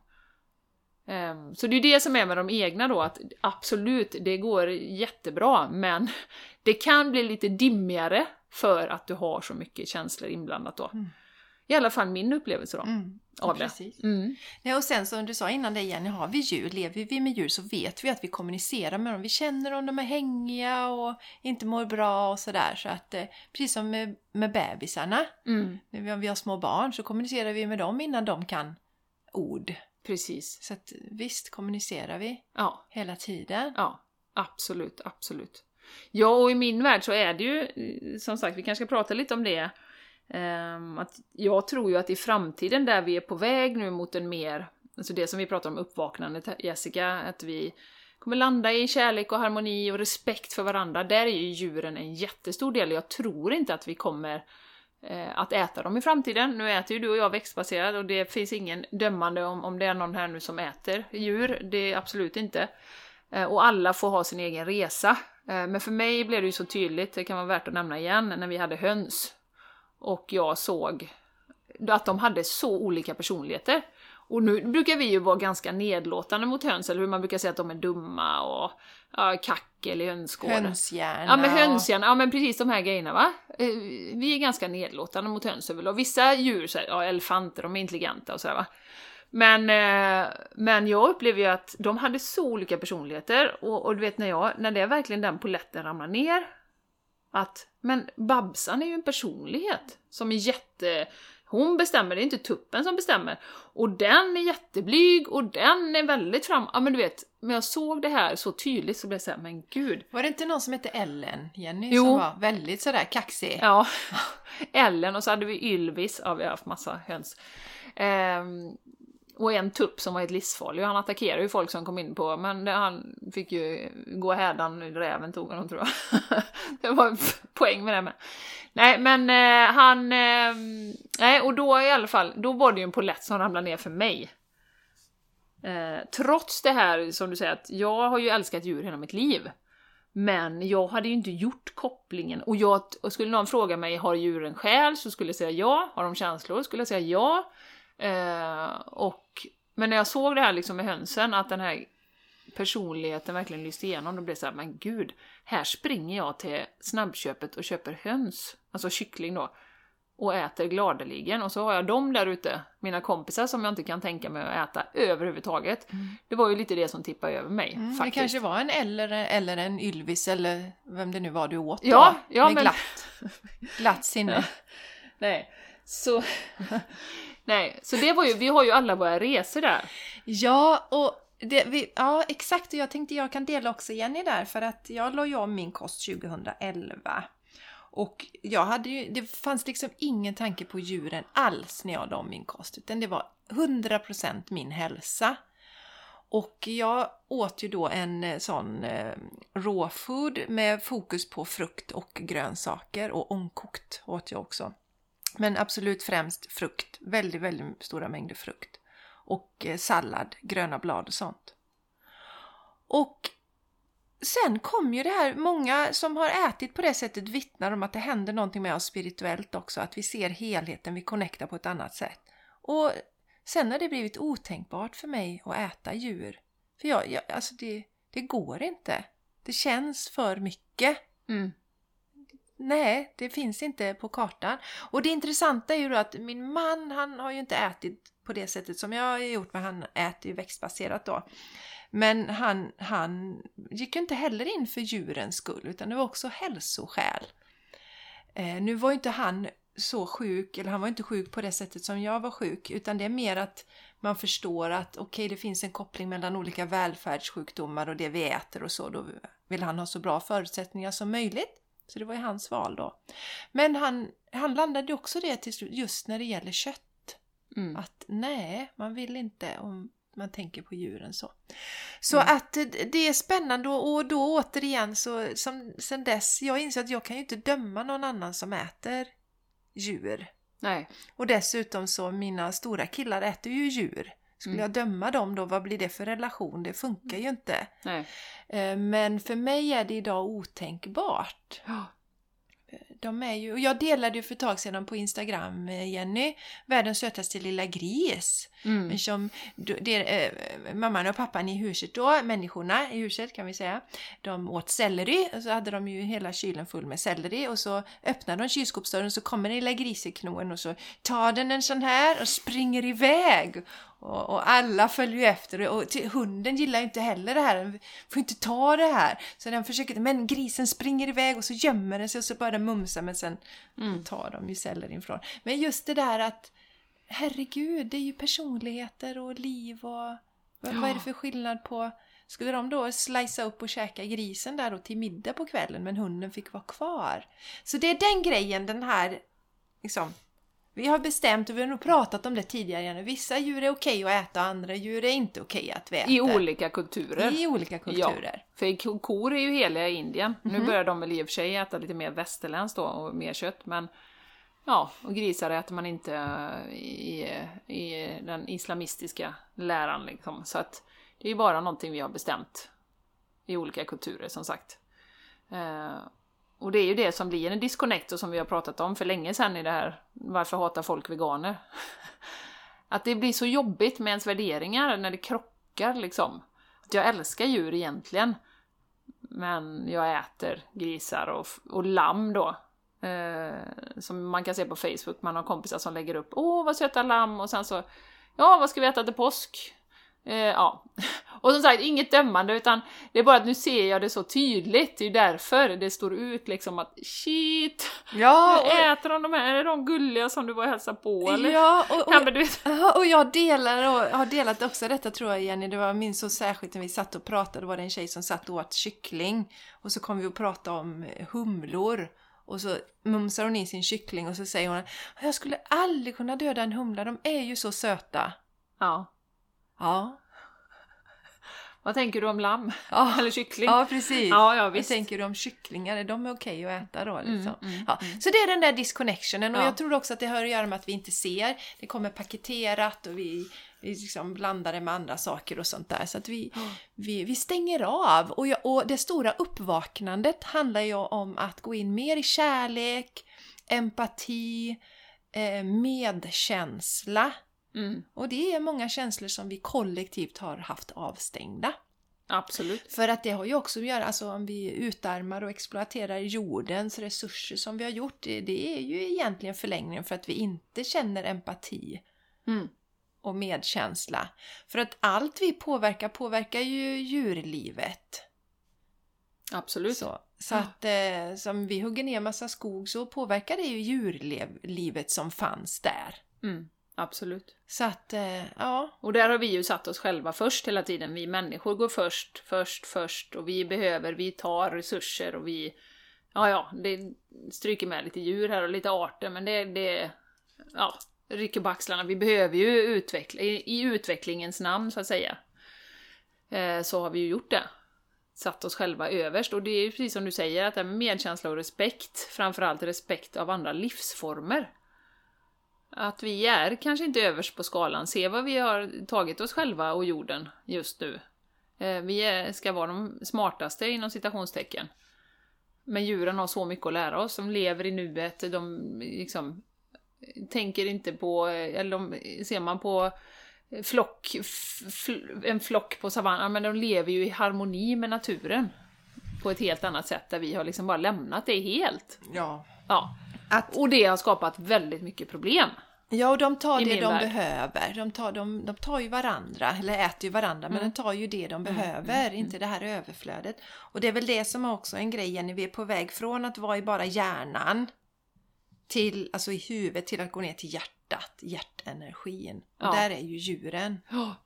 Ehm, så det är det som är med de egna då, att absolut, det går jättebra, men det kan bli lite dimmigare för att du har så mycket känslor inblandat då. Mm. I alla fall min upplevelse då. Mm. Av det. Precis. Mm. Nej, och sen som du sa innan det Jenny, har vi djur, lever vi med djur så vet vi att vi kommunicerar med dem. Vi känner om de är hängiga och inte mår bra och sådär. Så att eh, precis som med, med bebisarna, mm. när vi har små barn så kommunicerar vi med dem innan de kan ord. Precis. Så att visst kommunicerar vi ja. hela tiden. Ja, absolut, absolut. Ja, och i min värld så är det ju, som sagt, vi kanske ska prata lite om det, Ehm, att jag tror ju att i framtiden där vi är på väg nu mot en mer, alltså det som vi pratar om uppvaknandet Jessica, att vi kommer landa i kärlek och harmoni och respekt för varandra, där är ju djuren en jättestor del. Jag tror inte att vi kommer eh, att äta dem i framtiden. Nu äter ju du och jag växtbaserat och det finns ingen dömande om, om det är någon här nu som äter djur, det är absolut inte. Eh, och alla får ha sin egen resa. Eh, men för mig blev det ju så tydligt, det kan vara värt att nämna igen, när vi hade höns och jag såg att de hade så olika personligheter. Och nu brukar vi ju vara ganska nedlåtande mot höns, eller hur man brukar säga att de är dumma och ja, kackel i hönsgården. Hönshjärna. Ja men hönshjärna, ja men precis de här grejerna va. Eh, vi är ganska nedlåtande mot höns överlag. Vissa djur, så här, ja elefanter, de är intelligenta och sådär va. Men, eh, men jag upplever ju att de hade så olika personligheter och, och du vet när jag, när det är verkligen den poletten ramlar ner att, men Babsan är ju en personlighet som är jätte... Hon bestämmer, det är inte tuppen som bestämmer. Och den är jätteblyg och den är väldigt fram... Ja men du vet, när jag såg det här så tydligt så blev jag såhär, men gud. Var det inte någon som hette Ellen, Jenny, jo. som var väldigt sådär kaxig? Ja, Ellen och så hade vi Ylvis, ja vi har haft massa höns. Um, och en tupp som var helt livsfarlig. Han attackerade ju folk som kom in på, men han fick ju gå hädan, räven tog honom tror jag. det var en poäng med det med. Nej men eh, han, eh, nej och då i alla fall, då var det ju en polett som ramlade ner för mig. Eh, trots det här som du säger att jag har ju älskat djur hela mitt liv. Men jag hade ju inte gjort kopplingen. Och, jag, och skulle någon fråga mig, har djuren själ? Så skulle jag säga ja. Har de känslor? Skulle jag säga ja. Eh, och, men när jag såg det här liksom med hönsen, att den här personligheten verkligen lyste igenom, då blev det såhär, men gud, här springer jag till snabbköpet och köper höns, alltså kyckling då. och äter gladeligen och så har jag dem där ute, mina kompisar som jag inte kan tänka mig att äta överhuvudtaget. Mm. Det var ju lite det som tippade över mig. Mm, faktiskt. Det kanske var en eller, eller en Ylvis eller vem det nu var du åt då, ja, ja, med men... glatt, glatt sinne. Nej, så... Nej, så det var ju, vi har ju alla våra resor där. Ja, och det, vi, ja exakt, och jag tänkte jag kan dela också Jenny där för att jag la ju om min kost 2011. Och jag hade ju, det fanns liksom ingen tanke på djuren alls när jag la om min kost, utan det var 100% min hälsa. Och jag åt ju då en eh, sån eh, raw food med fokus på frukt och grönsaker och ångkokt åt jag också. Men absolut främst frukt, väldigt, väldigt stora mängder frukt. Och eh, sallad, gröna blad och sånt. Och sen kom ju det här, många som har ätit på det sättet vittnar om att det händer någonting med oss spirituellt också, att vi ser helheten, vi connectar på ett annat sätt. Och sen har det blivit otänkbart för mig att äta djur. För jag, jag alltså det, det går inte. Det känns för mycket. Mm. Nej, det finns inte på kartan. Och det intressanta är ju då att min man, han har ju inte ätit på det sättet som jag har gjort, men han äter ju växtbaserat då. Men han, han gick ju inte heller in för djurens skull, utan det var också hälsoskäl. Eh, nu var ju inte han så sjuk, eller han var inte sjuk på det sättet som jag var sjuk, utan det är mer att man förstår att okej, okay, det finns en koppling mellan olika välfärdssjukdomar och det vi äter och så. Då vill han ha så bra förutsättningar som möjligt. Så det var ju hans val då. Men han, han landade också det till slut, just när det gäller kött. Mm. Att nej, man vill inte om man tänker på djuren så. Så mm. att det är spännande och då återigen så som sen dess, jag inser att jag kan ju inte döma någon annan som äter djur. Nej. Och dessutom så mina stora killar äter ju djur. Skulle mm. jag döma dem då, vad blir det för relation? Det funkar ju inte. Nej. Eh, men för mig är det idag otänkbart. Ja de är ju, och jag delade ju för ett tag sedan på Instagram, eh, Jenny, världens sötaste lilla gris. Mm. Som, det, äh, mamman och pappan i huset då, människorna i huset kan vi säga, de åt selleri och så hade de ju hela kylen full med selleri och så öppnar de kylskåpsdörren så kommer den lilla griseknoen och så tar den en sån här och springer iväg. Och, och, alla följer ju efter och till, hunden gillar ju inte heller det här, den får inte ta det här. Så den försöker, men grisen springer iväg och så gömmer den sig och så börjar den mumsa men sen mm. tar de ju celler ifrån. Men just det där att herregud, det är ju personligheter och liv och vad, ja. vad är det för skillnad på skulle de då slicea upp och käka grisen där och till middag på kvällen men hunden fick vara kvar? Så det är den grejen, den här liksom vi har bestämt, och vi har nog pratat om det tidigare, vissa djur är okej att äta, andra djur är inte okej att vi äter. I olika kulturer. I olika kulturer. Ja, för kor är ju heliga i Indien. Mm. Nu mhm. börjar de väl i och för sig äta lite mer västerländskt då, och mer kött, men Ja, och grisar äter man inte i, i den islamistiska läran liksom. Så att det är ju bara någonting vi har bestämt i olika kulturer som sagt. Och det är ju det som blir en disconnect och som vi har pratat om för länge sedan i det här Varför hatar folk veganer? Att det blir så jobbigt med ens värderingar när det krockar liksom. Att jag älskar djur egentligen. Men jag äter grisar och, och lamm då. Eh, som man kan se på Facebook, man har kompisar som lägger upp Åh vad söta lamm och sen så Ja, vad ska vi äta till påsk? Eh, ja. Och som sagt, inget dömande, utan det är bara att nu ser jag det så tydligt, det är därför det står ut liksom att shit, ja, och... äter de de här, är de gulliga som du var och hälsade på eller? Ja, och, och, ja, och jag delar och har delat också detta tror jag Jenny, det var minst så särskilt när vi satt och pratade, var det en tjej som satt och åt kyckling och så kom vi att prata om humlor och så mumsar hon i sin kyckling och så säger hon jag skulle aldrig kunna döda en humla, de är ju så söta. Ja. Ja. Vad tänker du om lamm? Ja, Eller kyckling? Ja, precis. Ja, ja, visst. Vad tänker du om kycklingar? Är de okej okay att äta då? Mm, liksom? Mm, mm, ja. mm. Så det är den där disconnectionen och ja. jag tror också att det har att göra med att vi inte ser. Det kommer paketerat och vi, vi liksom blandar det med andra saker och sånt där. Så att vi, vi, vi stänger av. Och, jag, och det stora uppvaknandet handlar ju om att gå in mer i kärlek, empati, eh, medkänsla Mm. Och det är många känslor som vi kollektivt har haft avstängda. Absolut. För att det har ju också att göra, alltså om vi utarmar och exploaterar jordens resurser som vi har gjort, det, det är ju egentligen förlängningen för att vi inte känner empati Mm. och medkänsla. För att allt vi påverkar påverkar ju djurlivet. Absolut. Så, så att eh, som vi hugger ner massa skog så påverkar det ju djurlivet som fanns där. Mm. Absolut. Så att, eh, ja. Och där har vi ju satt oss själva först hela tiden. Vi människor går först, först, först och vi behöver, vi tar resurser och vi... Ja, ja, det stryker med lite djur här och lite arter men det... det ja, rycker på axlarna. Vi behöver ju utveckla, i, i utvecklingens namn så att säga. Eh, så har vi ju gjort det. Satt oss själva överst och det är ju precis som du säger att det här med medkänsla och respekt, framförallt respekt av andra livsformer. Att vi är kanske inte överst på skalan, se vad vi har tagit oss själva och jorden just nu. Eh, vi ska vara de smartaste inom citationstecken. Men djuren har så mycket att lära oss, de lever i nuet, de liksom tänker inte på, eller de, ser man på flock, en flock på savannen, men de lever ju i harmoni med naturen. På ett helt annat sätt, där vi har liksom bara lämnat det helt. Ja. Ja. Att, Och det har skapat väldigt mycket problem. Ja, och de tar det de värld. behöver. De tar, de, de tar ju varandra, eller äter ju varandra, men Mm. de tar ju det de behöver, inte det här överflödet. Och det är väl det som är också en grej, Jenny, vi är på väg från att vara i bara hjärnan till, alltså i huvudet, till att gå ner till hjärtat, hjärtenergin. Och Ja. där är ju djuren,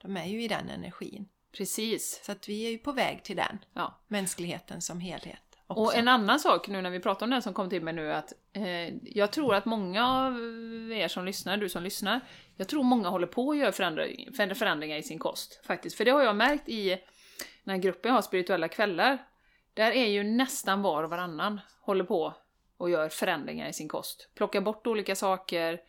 de är ju i den energin. precis. Så att vi är ju på väg till den, Ja. mänskligheten som helhet. Också. Och en annan sak nu när vi pratar om den som kom till mig nu att eh, jag tror att många av er som lyssnar, du som lyssnar, jag tror många håller på att göra förändring, för- förändringar i sin kost faktiskt. För det har jag märkt i den här gruppen jag har, spirituella kvällar. Där är ju nästan var och varannan håller på och gör förändringar i sin kost. Plockar bort olika saker.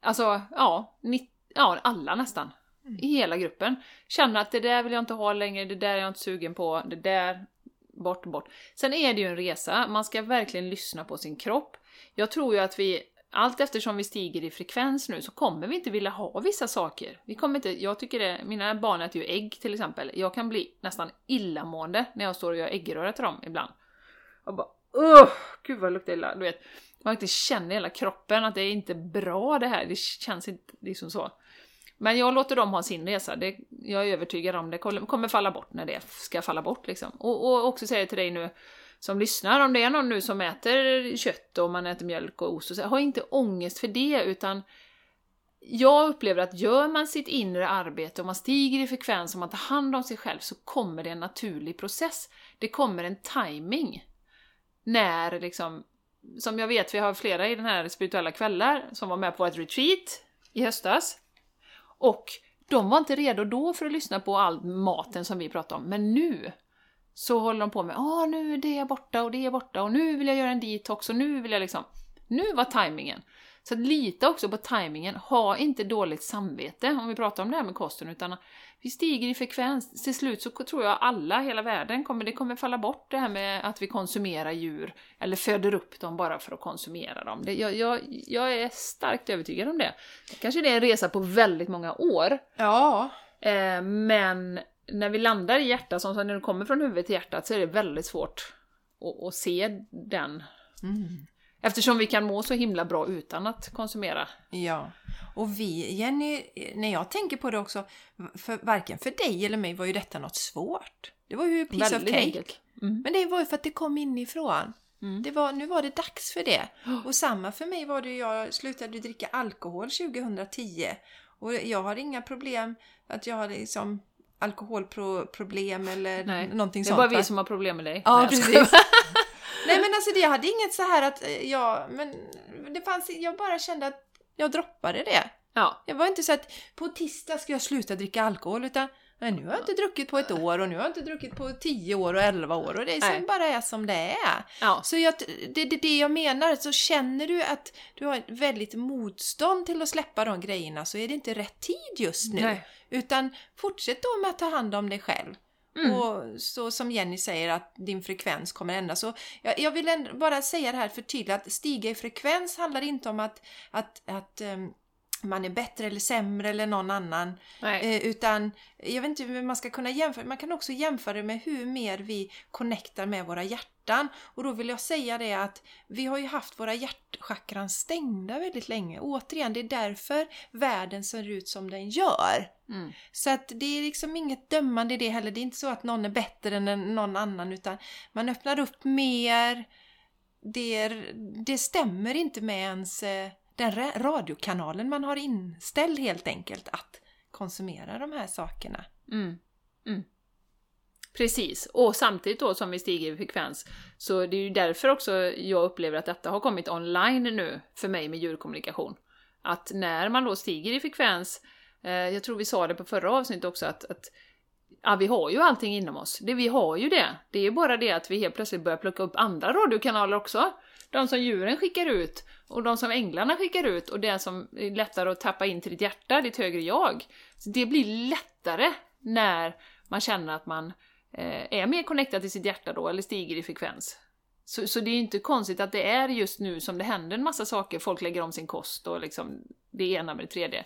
Alltså, ja, nitt, ja alla nästan. I hela gruppen. Känner att det där vill jag inte ha längre, det där är jag inte sugen på, det där bort, bort. Sen är det ju en resa, man ska verkligen lyssna på sin kropp. Jag tror ju att vi, allt eftersom vi stiger i frekvens nu, så kommer vi inte vilja ha vissa saker. Vi kommer inte, jag tycker det, mina barn äter ju ägg till exempel. Jag kan bli nästan illamående när jag står och gör äggröra till dem ibland. Och bara Åh, gud vad det luktar illa. Du vet, man inte känner i hela kroppen att det är inte bra det här. Det känns inte liksom så. Men jag låter dem ha sin resa. Det, jag är övertygad om det kommer falla bort när det ska falla bort. Liksom. Och, och också säga till dig nu som lyssnar, om det är någon nu som äter kött och man äter mjölk och ost, och så, ha inte ångest för det, utan jag upplever att gör man sitt inre arbete och man stiger i frekvens och man tar hand om sig själv så kommer det en naturlig process. Det kommer en timing när liksom, som jag vet, vi har flera i den här spirituella kvällar som var med på ett retreat i höstas. Och de var inte redo då för att lyssna på all maten som vi pratade om, men nu så håller de på med åh nu är det borta och det är borta och nu vill jag göra en detox och nu vill jag liksom... Nu var tajmingen. Så lita också på tajmingen. Ha inte dåligt samvete om vi pratar om det här med kosten, utan vi stiger i frekvens. Till slut så tror jag alla, hela världen, kommer, det kommer falla bort det här med att vi konsumerar djur eller föder upp dem bara för att konsumera dem. Det, jag, jag, jag är starkt övertygad om det. Kanske det är en resa på väldigt många år, Ja, Eh, men när vi landar i hjärtat, som när du kommer från huvudet till hjärtat, så är det väldigt svårt att, att se den. Mm. Eftersom vi kan må så himla bra utan att konsumera. Ja, och vi, Jenny, när jag tänker på det också, för varken för dig eller mig var ju detta något svårt. Det var ju piece of Väldigt cake. enkelt. Mm. Men det var ju för att det kom inifrån. Mm. Det var, nu var det dags för det. Och samma för mig var det, jag slutade dricka alkohol 2010. Och jag har inga problem att jag har liksom alkoholproblem eller Nej, någonting Det är sånt. bara vi som har problem med dig. Ja, Nej, jag precis. Nej men alltså det, jag hade inget så här att eh, jag, men det fanns, jag bara kände att jag droppade det. Ja, Det var inte så att på tisdag ska jag sluta dricka alkohol utan nej, nu har jag inte druckit på ett år och nu har jag inte druckit på 10 år och 11 år och det är som bara är som det är. ja. Så jag, det är det, det jag menar, så känner du att du har ett väldigt motstånd till att släppa de grejerna så är det inte rätt tid just nu. Nej. Utan fortsätt då med att ta hand om dig själv. Mm. Och så som Jenny säger att din frekvens kommer ändras. Så jag, jag vill bara säga det här för tydligt att stiga i frekvens handlar inte om att, att, att ehm, man är bättre eller sämre eller någon annan. Eh, utan jag vet inte hur man ska kunna jämföra. Man kan också jämföra det med hur mer vi connectar med våra hjärtan. Och då vill jag säga det att vi har ju haft våra hjärtchakran stängda väldigt länge. återigen, det är därför världen ser ut som den gör. Mm. Så att det är liksom inget dömande i det heller. Det är inte så att någon är bättre än någon annan utan man öppnar upp mer. Det, är, det stämmer inte med ens eh, den radiokanalen man har inställd helt enkelt att konsumera de här sakerna. Mm. Mm. Precis, och samtidigt då som vi stiger i frekvens så det är ju därför också jag upplever att detta har kommit online nu för mig med djurkommunikation. Att när man då stiger i frekvens, eh, jag tror vi sa det på förra avsnittet också, att, att ja, vi har ju allting inom oss. Det, vi har ju det. Det är ju bara det att vi helt plötsligt börjar plocka upp andra radiokanaler också. De som djuren skickar ut och de som änglarna skickar ut och det som är lättare att tappa in till ditt hjärta, ditt högre jag. Så det blir lättare när man känner att man eh, är mer connectad till sitt hjärta då, eller stiger i frekvens. Så, så det är inte konstigt att det är just nu som det händer en massa saker, folk lägger om sin kost och liksom det ena med det tredje.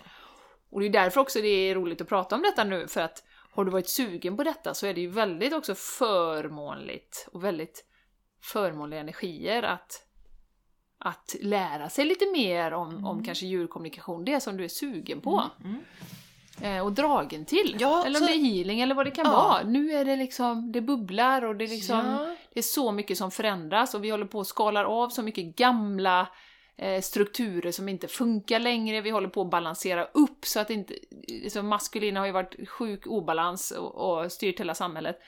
Och det är därför också det är roligt att prata om detta nu, för att har du varit sugen på detta så är det ju väldigt också förmånligt och väldigt förmånliga energier att att lära sig lite mer om, mm. om kanske djurkommunikation, det som du är sugen på. Mm. Mm. Eh, och dragen till. Ja, eller om så... det är healing eller vad det kan ja. vara. Nu är det liksom, det bubblar och det är liksom, ja. det är så mycket som förändras och vi håller på att skalar av så mycket gamla eh, strukturer som inte funkar längre, vi håller på att balansera upp så att inte, liksom maskulina har ju varit sjuk obalans och, och styrt hela samhället.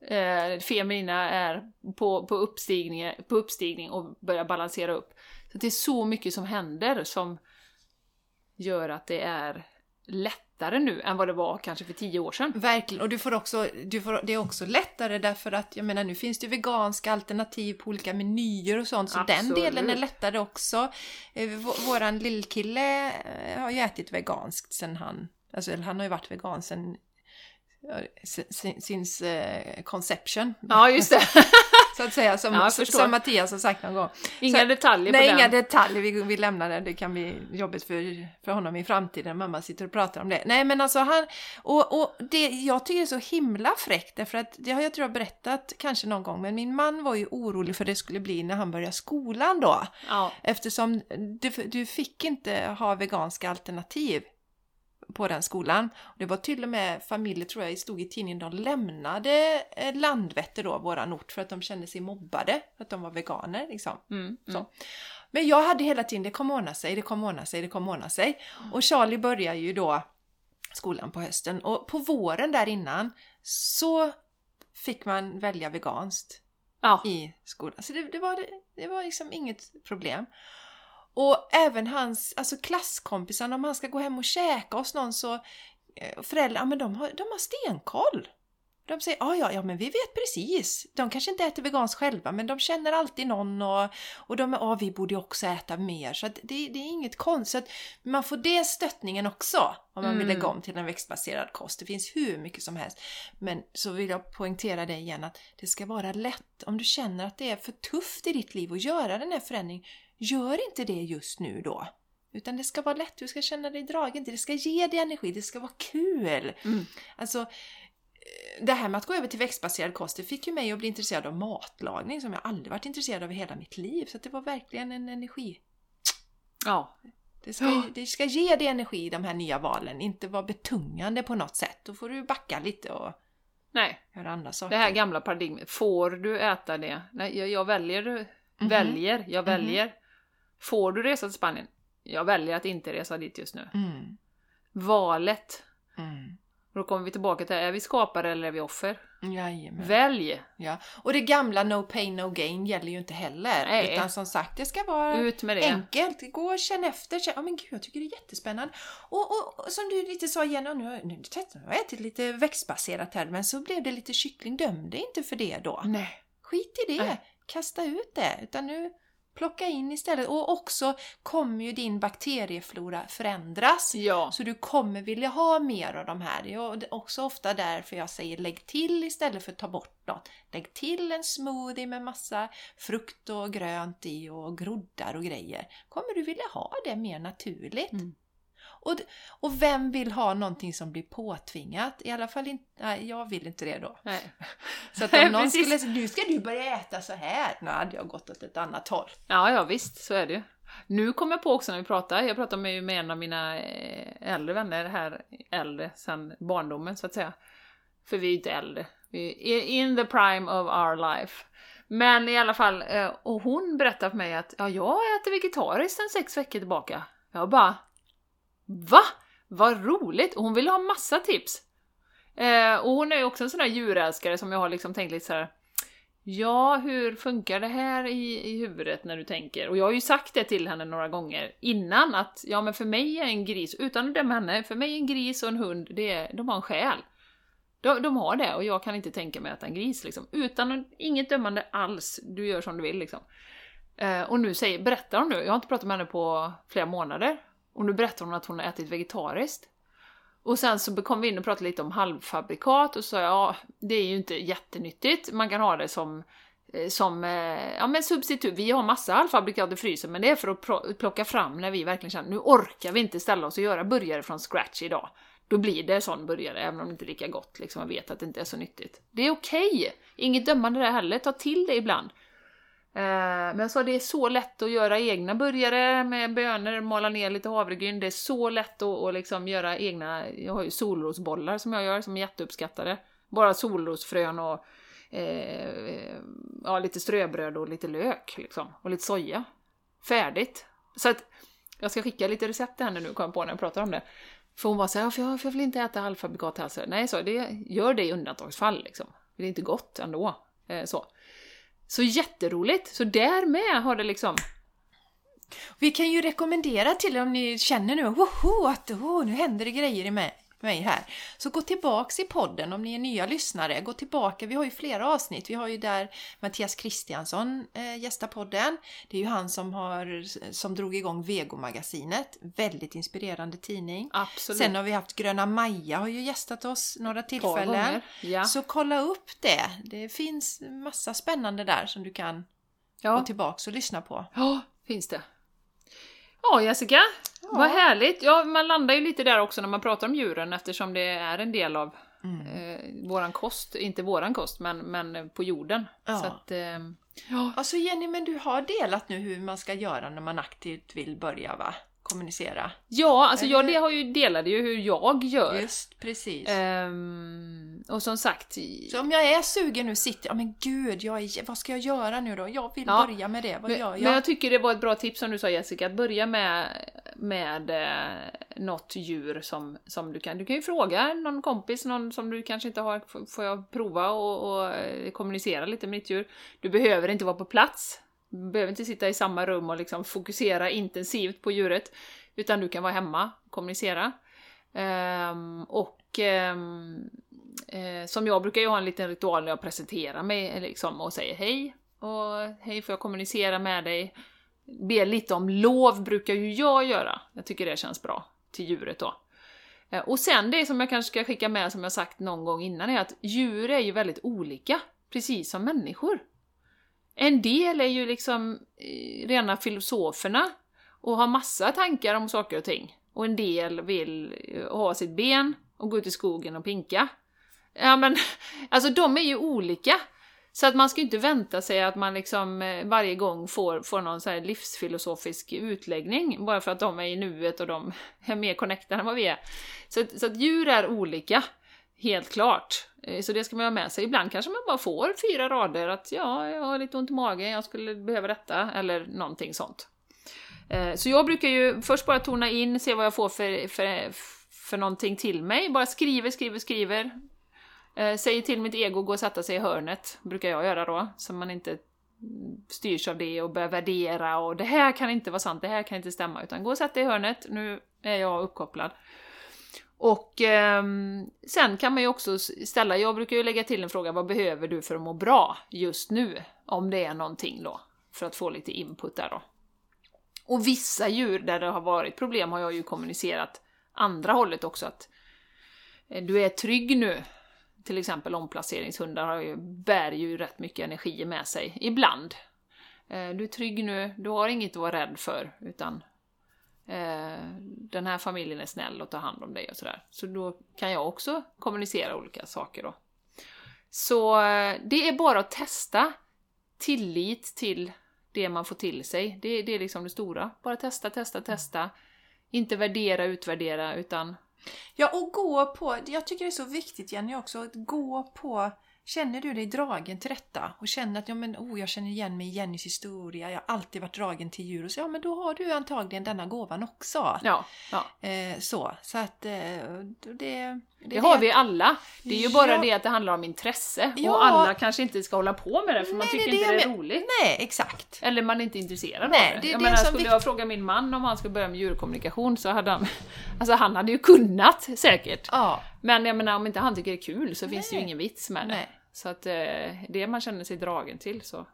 Eh, feminina är på, på, uppstigning, på uppstigning och börjar balansera upp. Så det är så mycket som händer som gör att det är lättare nu än vad det var kanske för tio år sedan. Verkligen, och du får också, du får, det är också lättare därför att jag menar nu finns det veganska alternativ på olika menyer och sånt så Absolut. den delen är lättare också. Eh, våran lillkille eh, har ju ätit veganskt sen han, alltså han har ju varit vegan sen since uh, conception. Ja, just det. så att säga, som, ja, som Mattias har sagt någon gång. Inga så, detaljer nej, på den. inga detaljer. Vi, vi lämnar det. Det kan bli jobbigt för, för honom i framtiden. Mamma sitter och pratar om det. Nej, men alltså han... Och, och det jag tycker är så himla fräckt, därför att det har jag tror jag berättat kanske någon gång, men min man var ju orolig för det skulle bli när han började skolan då. Ja. Eftersom du, du fick inte ha veganska alternativ på den skolan. Det var till och med familjer, tror jag, stod i tidningen, de lämnade eh, Landvetter då, våran ort, för att de kände sig mobbade, för att de var veganer liksom. Mm, mm. Men jag hade hela tiden, det kommer ordna sig, det kommer ordna sig, det kommer ordna sig. Och Charlie börjar ju då skolan på hösten och på våren där innan så fick man välja veganskt ja. i skolan. Så det, det, var, det var liksom inget problem. Och även hans alltså klasskompisar, om han ska gå hem och käka hos någon så eh, föräldrar, men de har, de har stenkoll. De säger ja, ja, ja, men vi vet precis. De kanske inte äter veganskt själva, men de känner alltid någon och, och de är ja, vi borde också äta mer. Så det, det, är inget konstigt. Man får det stöttningen också om man mm. vill lägga om till en växtbaserad kost. Det finns hur mycket som helst. Men så vill jag poängtera det igen att det ska vara lätt. Om du känner att det är för tufft i ditt liv att göra den här förändringen, Gör inte det just nu då. Utan det ska vara lätt, du ska känna dig dragen till det, ska ge dig energi, det ska vara kul. Mm. Alltså, eh, det här med att gå över till växtbaserad kost, det fick ju mig att bli intresserad av matlagning som jag aldrig varit intresserad av i hela mitt liv. Så det var verkligen en energi. Ja. Det ska, det ska ge dig energi, de här nya valen, inte vara betungande på något sätt. Då får du backa lite och Nej. göra andra saker. Det här gamla paradigmet, får du äta det? Nej, jag, jag väljer, mm -hmm. väljer, jag mhm. väljer. Mm -hmm. Får du resa till Spanien? Jag väljer att inte resa dit just nu. Mm. Valet. Mm. Då kommer vi tillbaka till, är vi skapare eller är vi offer? Jajamän. Välj! Ja. Och det gamla no pain no gain gäller ju inte heller. Nej. Utan som sagt, det ska vara Ut med det. enkelt. Gå och känn efter. Ja oh, men gud, jag tycker det är jättespännande. Och, och, och som du lite sa nu, nu, nu har jag ätit lite växtbaserat här, men så blev det lite kyckling. Döm dig inte för det då. Nej. Skit i det. Nej. Kasta ut det. Utan nu plocka in istället. Och också kommer ju din bakterieflora förändras. Ja. Så du kommer vilja ha mer av de här. Det är också ofta därför jag säger lägg till istället för att ta bort något. Lägg till en smoothie med massa frukt och grönt i och groddar och grejer. Kommer du vilja ha det mer naturligt. Mm. Och, och vem vill ha någonting som blir påtvingat? I alla fall inte, nej, jag vill inte det då. Nej. Så att om någon skulle säga nu ska du börja äta så här, nu hade jag gått åt ett annat håll. Ja, ja visst, så är det ju. Nu kom jag på också när vi pratar, jag pratar med, med en av mina eh, äldre vänner här, äldre sen barndomen så att säga. För vi är ju inte äldre, vi är in the prime of our life. Men i alla fall, eh, och hon berättade för mig att ja, jag äter vegetariskt sen sex veckor tillbaka. Jag bara Va? Vad roligt! Och hon ville ha massa tips. Eh, och hon är ju också en sån där djurälskare som jag har liksom tänkt lite så här. Ja, hur funkar det här i, i huvudet när du tänker? Och jag har ju sagt det till henne några gånger innan att ja, men för mig är en gris, utan att döma henne, för mig är en gris och en hund, det är, de har en själ. De, de har det och jag kan inte tänka mig att äta en gris liksom. Utan inget dömande alls, du gör som du vill liksom. Eh, och nu säger, berättar hon nu, jag har inte pratat med henne på flera månader, och nu berättar hon att hon har ätit vegetariskt. Och sen så kom vi in och pratade lite om halvfabrikat och sa ja, det är ju inte jättenyttigt. Man kan ha det som, eh, som eh, ja, men substitut. Vi har massa halvfabrikat i frysen, men det är för att plocka fram när vi verkligen känner nu orkar vi inte ställa oss och göra burgare från scratch idag. Då blir det sån burgare, även om det inte är lika gott. Liksom, man vet att det inte är så nyttigt. Det är okej! Okay. Inget dömande där heller, ta till det ibland. Eh, men jag sa det är så lätt att göra egna burgare med bönor, mala ner lite havregryn. Det är så lätt att, att liksom göra egna, jag har ju solrosbollar som jag gör som är jätteuppskattade. Bara solrosfrön och eh, ja, lite ströbröd och lite lök liksom. Och lite soja. Färdigt! Så att jag ska skicka lite recept till henne nu, kom jag på när jag pratar om det. För hon var såhär, för jag, för jag vill inte äta halvfabrikat här. Nej, så det, gör det i undantagsfall liksom. Det är inte gott ändå. Eh, så. Så jätteroligt! Så därmed har det liksom... Vi kan ju rekommendera till er om ni känner nu woho, att oh, nu händer det grejer i mig mig här. Så gå tillbaks i podden om ni är nya lyssnare. Gå tillbaka, vi har ju flera avsnitt. Vi har ju där Mattias Kristiansson eh, gästar podden. Det är ju han som, har, som drog igång Vegomagasinet. Väldigt inspirerande tidning. Absolut. Sen har vi haft Gröna Maja har ju gästat oss några tillfällen. Ja. Så kolla upp det. Det finns massa spännande där som du kan ja. gå tillbaks och lyssna på. Ja, finns det. Ja, Jessica. Ja. Vad härligt! Ja, man landar ju lite där också när man pratar om djuren eftersom det är en del av mm. eh, våran kost, inte våran kost, men, men på jorden. Ja. Så att, eh, ja. Alltså Jenny, men du har delat nu hur man ska göra när man aktivt vill börja va? Kommunicera. Ja, alltså jag det har ju, delade ju hur jag gör. Just, precis. Um, och som sagt... Så om jag är sugen nu, sitter jag, men gud, jag är, vad ska jag göra nu då? Jag vill ja, börja med det, vad men, gör jag? Men jag tycker det var ett bra tips som du sa Jessica, att börja med, med eh, något djur som, som du kan... Du kan ju fråga någon kompis, någon som du kanske inte har, får jag prova och, och eh, kommunicera lite med ditt djur? Du behöver inte vara på plats behöver inte sitta i samma rum och liksom fokusera intensivt på djuret, utan du kan vara hemma ehm, och kommunicera. Um, och um, eh, som jag brukar ju ha en liten ritual när jag presenterar mig liksom, och säger hej, och hej får jag kommunicera med dig? Ber lite om lov brukar ju jag göra, jag tycker det känns bra till djuret då. Eh, och sen det som jag kanske ska skicka med som jag sagt någon gång innan är att djur är ju väldigt olika, precis som människor. En del är ju liksom eh, rena filosoferna och har massa tankar om saker och ting. Och en del vill eh, ha sitt ben och gå ut i skogen och pinka. Ja men, alltså de är ju olika. Så att man ska inte vänta sig att man liksom eh, varje gång får, får någon så här livsfilosofisk utläggning bara för att de är i nuet och de är mer connectade än vad vi är. Så, så att djur är olika. Helt klart. Eh, så det ska man ha med sig. Ibland kanske man bara får fyra rader att ja, jag har lite ont i magen, jag skulle behöva detta, eller någonting sånt. Eh, så jag brukar ju först bara tona in, se vad jag får för, för, för någonting till mig. Bara skriver, skriver, skriver. Eh, säger till mitt ego att gå och sätta sig i hörnet, brukar jag göra då, så man inte styrs av det och börjar värdera och det här kan inte vara sant, det här kan inte stämma, utan gå och sätt dig i hörnet, nu är jag uppkopplad. Och eh, sen kan man ju också ställa, jag brukar ju lägga till en fråga, vad behöver du för att må bra just nu? Om det är någonting då, för att få lite input där då. Och vissa djur där det har varit problem har jag ju kommunicerat andra hållet också, att eh, du är trygg nu. Till exempel omplaceringshundar har ju, bär ju rätt mycket energi med sig, ibland. Eh, du är trygg nu, du har inget att vara rädd för, utan Eh, den här familjen är snäll och tar hand om dig och sådär. Så då kan jag också kommunicera olika saker då. Så eh, det är bara att testa tillit till det man får till sig. Det, det är liksom det stora. Bara testa, testa, testa. Inte värdera, utvärdera, utan Ja, och gå på, jag tycker det är så viktigt Jenny också, att gå på Känner du dig dragen till detta och känner att ja, men, oh, jag känner igen mig i Jennys historia, jag har alltid varit dragen till djur, och så, ja men då har du antagligen denna gåvan också. ja, ja. Eh, så, så att eh, det, det... Det har vi alla. Det är ju bara Ja. det att det handlar om intresse. Ja. Och alla kanske inte ska hålla på med det för man Nej, tycker det inte det det är roligt. Nej, exakt. Eller man är inte intresserad Nej, av det. det jag det menar, skulle vikt- jag fråga min man om han skulle börja med djurkommunikation så hade han... Alltså han hade ju kunnat säkert. Ja, Men jag menar om inte han tycker det är kul så finns det ju Nej. ingen vits med det. Nej. Så att eh, det man känner sig dragen till så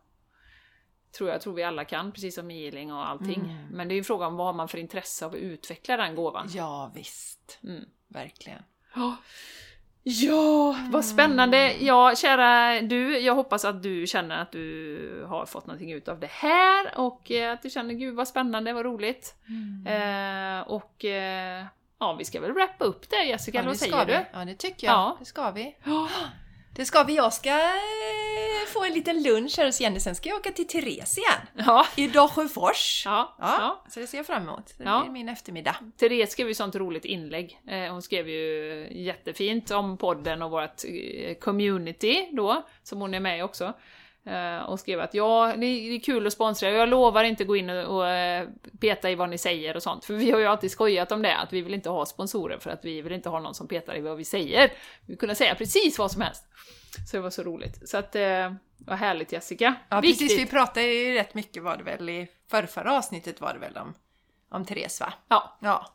tror jag tror vi alla kan, precis som healing och allting. Mm. Men det är ju frågan om vad har man för intresse av att utveckla den gåvan. ja visst. Mm. Verkligen. Ja. Ja, vad spännande! Ja, kära du, jag hoppas att du känner att du har fått någonting ut av det här och eh, att du känner gud vad spännande, vad roligt. Eh, och eh, ja, vi ska väl wrappa upp det Jessica, Ja, vad säger ska du? vi. Ja, det tycker jag. Ja. Det ska vi. Ja. Det ska vi. Jag ska eh, få en liten lunch här hos Jenny, sen ska jag åka till Therese igen. Ja, I Dalsjöfors. ja, Ja, ja. så det ser jag fram emot. Det Ja. blir min eftermiddag. Therese skrev ju sånt roligt inlägg. Eh, hon skrev ju jättefint om podden och vårt eh, community då, som hon är med i också. Eh, och skrev att ja, det är kul att sponsra, jag lovar inte gå in och, eh, peta i vad ni säger och sånt. För vi har ju alltid skojat om det, att vi vill inte ha sponsorer för att vi vill inte ha någon som petar i vad vi säger. Vi vill kunna säga precis vad som helst. Så det var så roligt. Så att, eh, vad härligt Jessica. Ja, Viktigt. precis. Vi pratade ju rätt mycket var det väl i förrförra avsnittet var det väl om, om Therese va? Ja, Ja.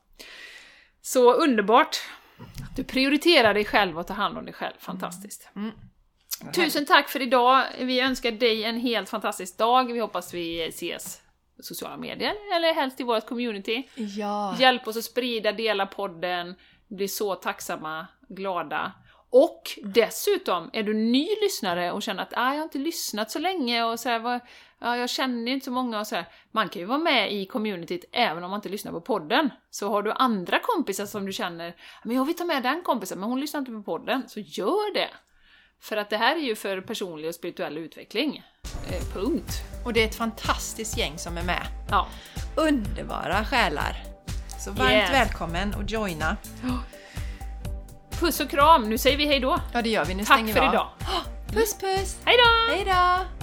så underbart. Du prioriterar dig själv och tar hand om dig själv, fantastiskt. Tusen tack för idag. Vi önskar dig en helt fantastisk dag. Vi hoppas vi ses på sociala medier, eller helst i vårt community. Ja. Hjälp oss att sprida, dela podden. Vi blir så tacksamma, glada. Och dessutom, är du ny lyssnare och känner att ah, jag har inte lyssnat så länge och så här, vad, ja, jag känner inte så många och så här. Man kan ju vara med i communityt även om man inte lyssnar på podden. Så har du andra kompisar som du känner, men jag vill ta med den kompisen, men hon lyssnar inte på podden, så gör det! För att det här är ju för personlig och spirituell utveckling. Eh, punkt. Och det är ett fantastiskt gäng som är med. Ja. Underbara själar. Så varmt Yes. välkommen och joina. Puss och kram, nu säger vi hej då. Ja, det gör vi. Nu Tack stänger för vi av. idag. Puss puss! Hej då! Hej då!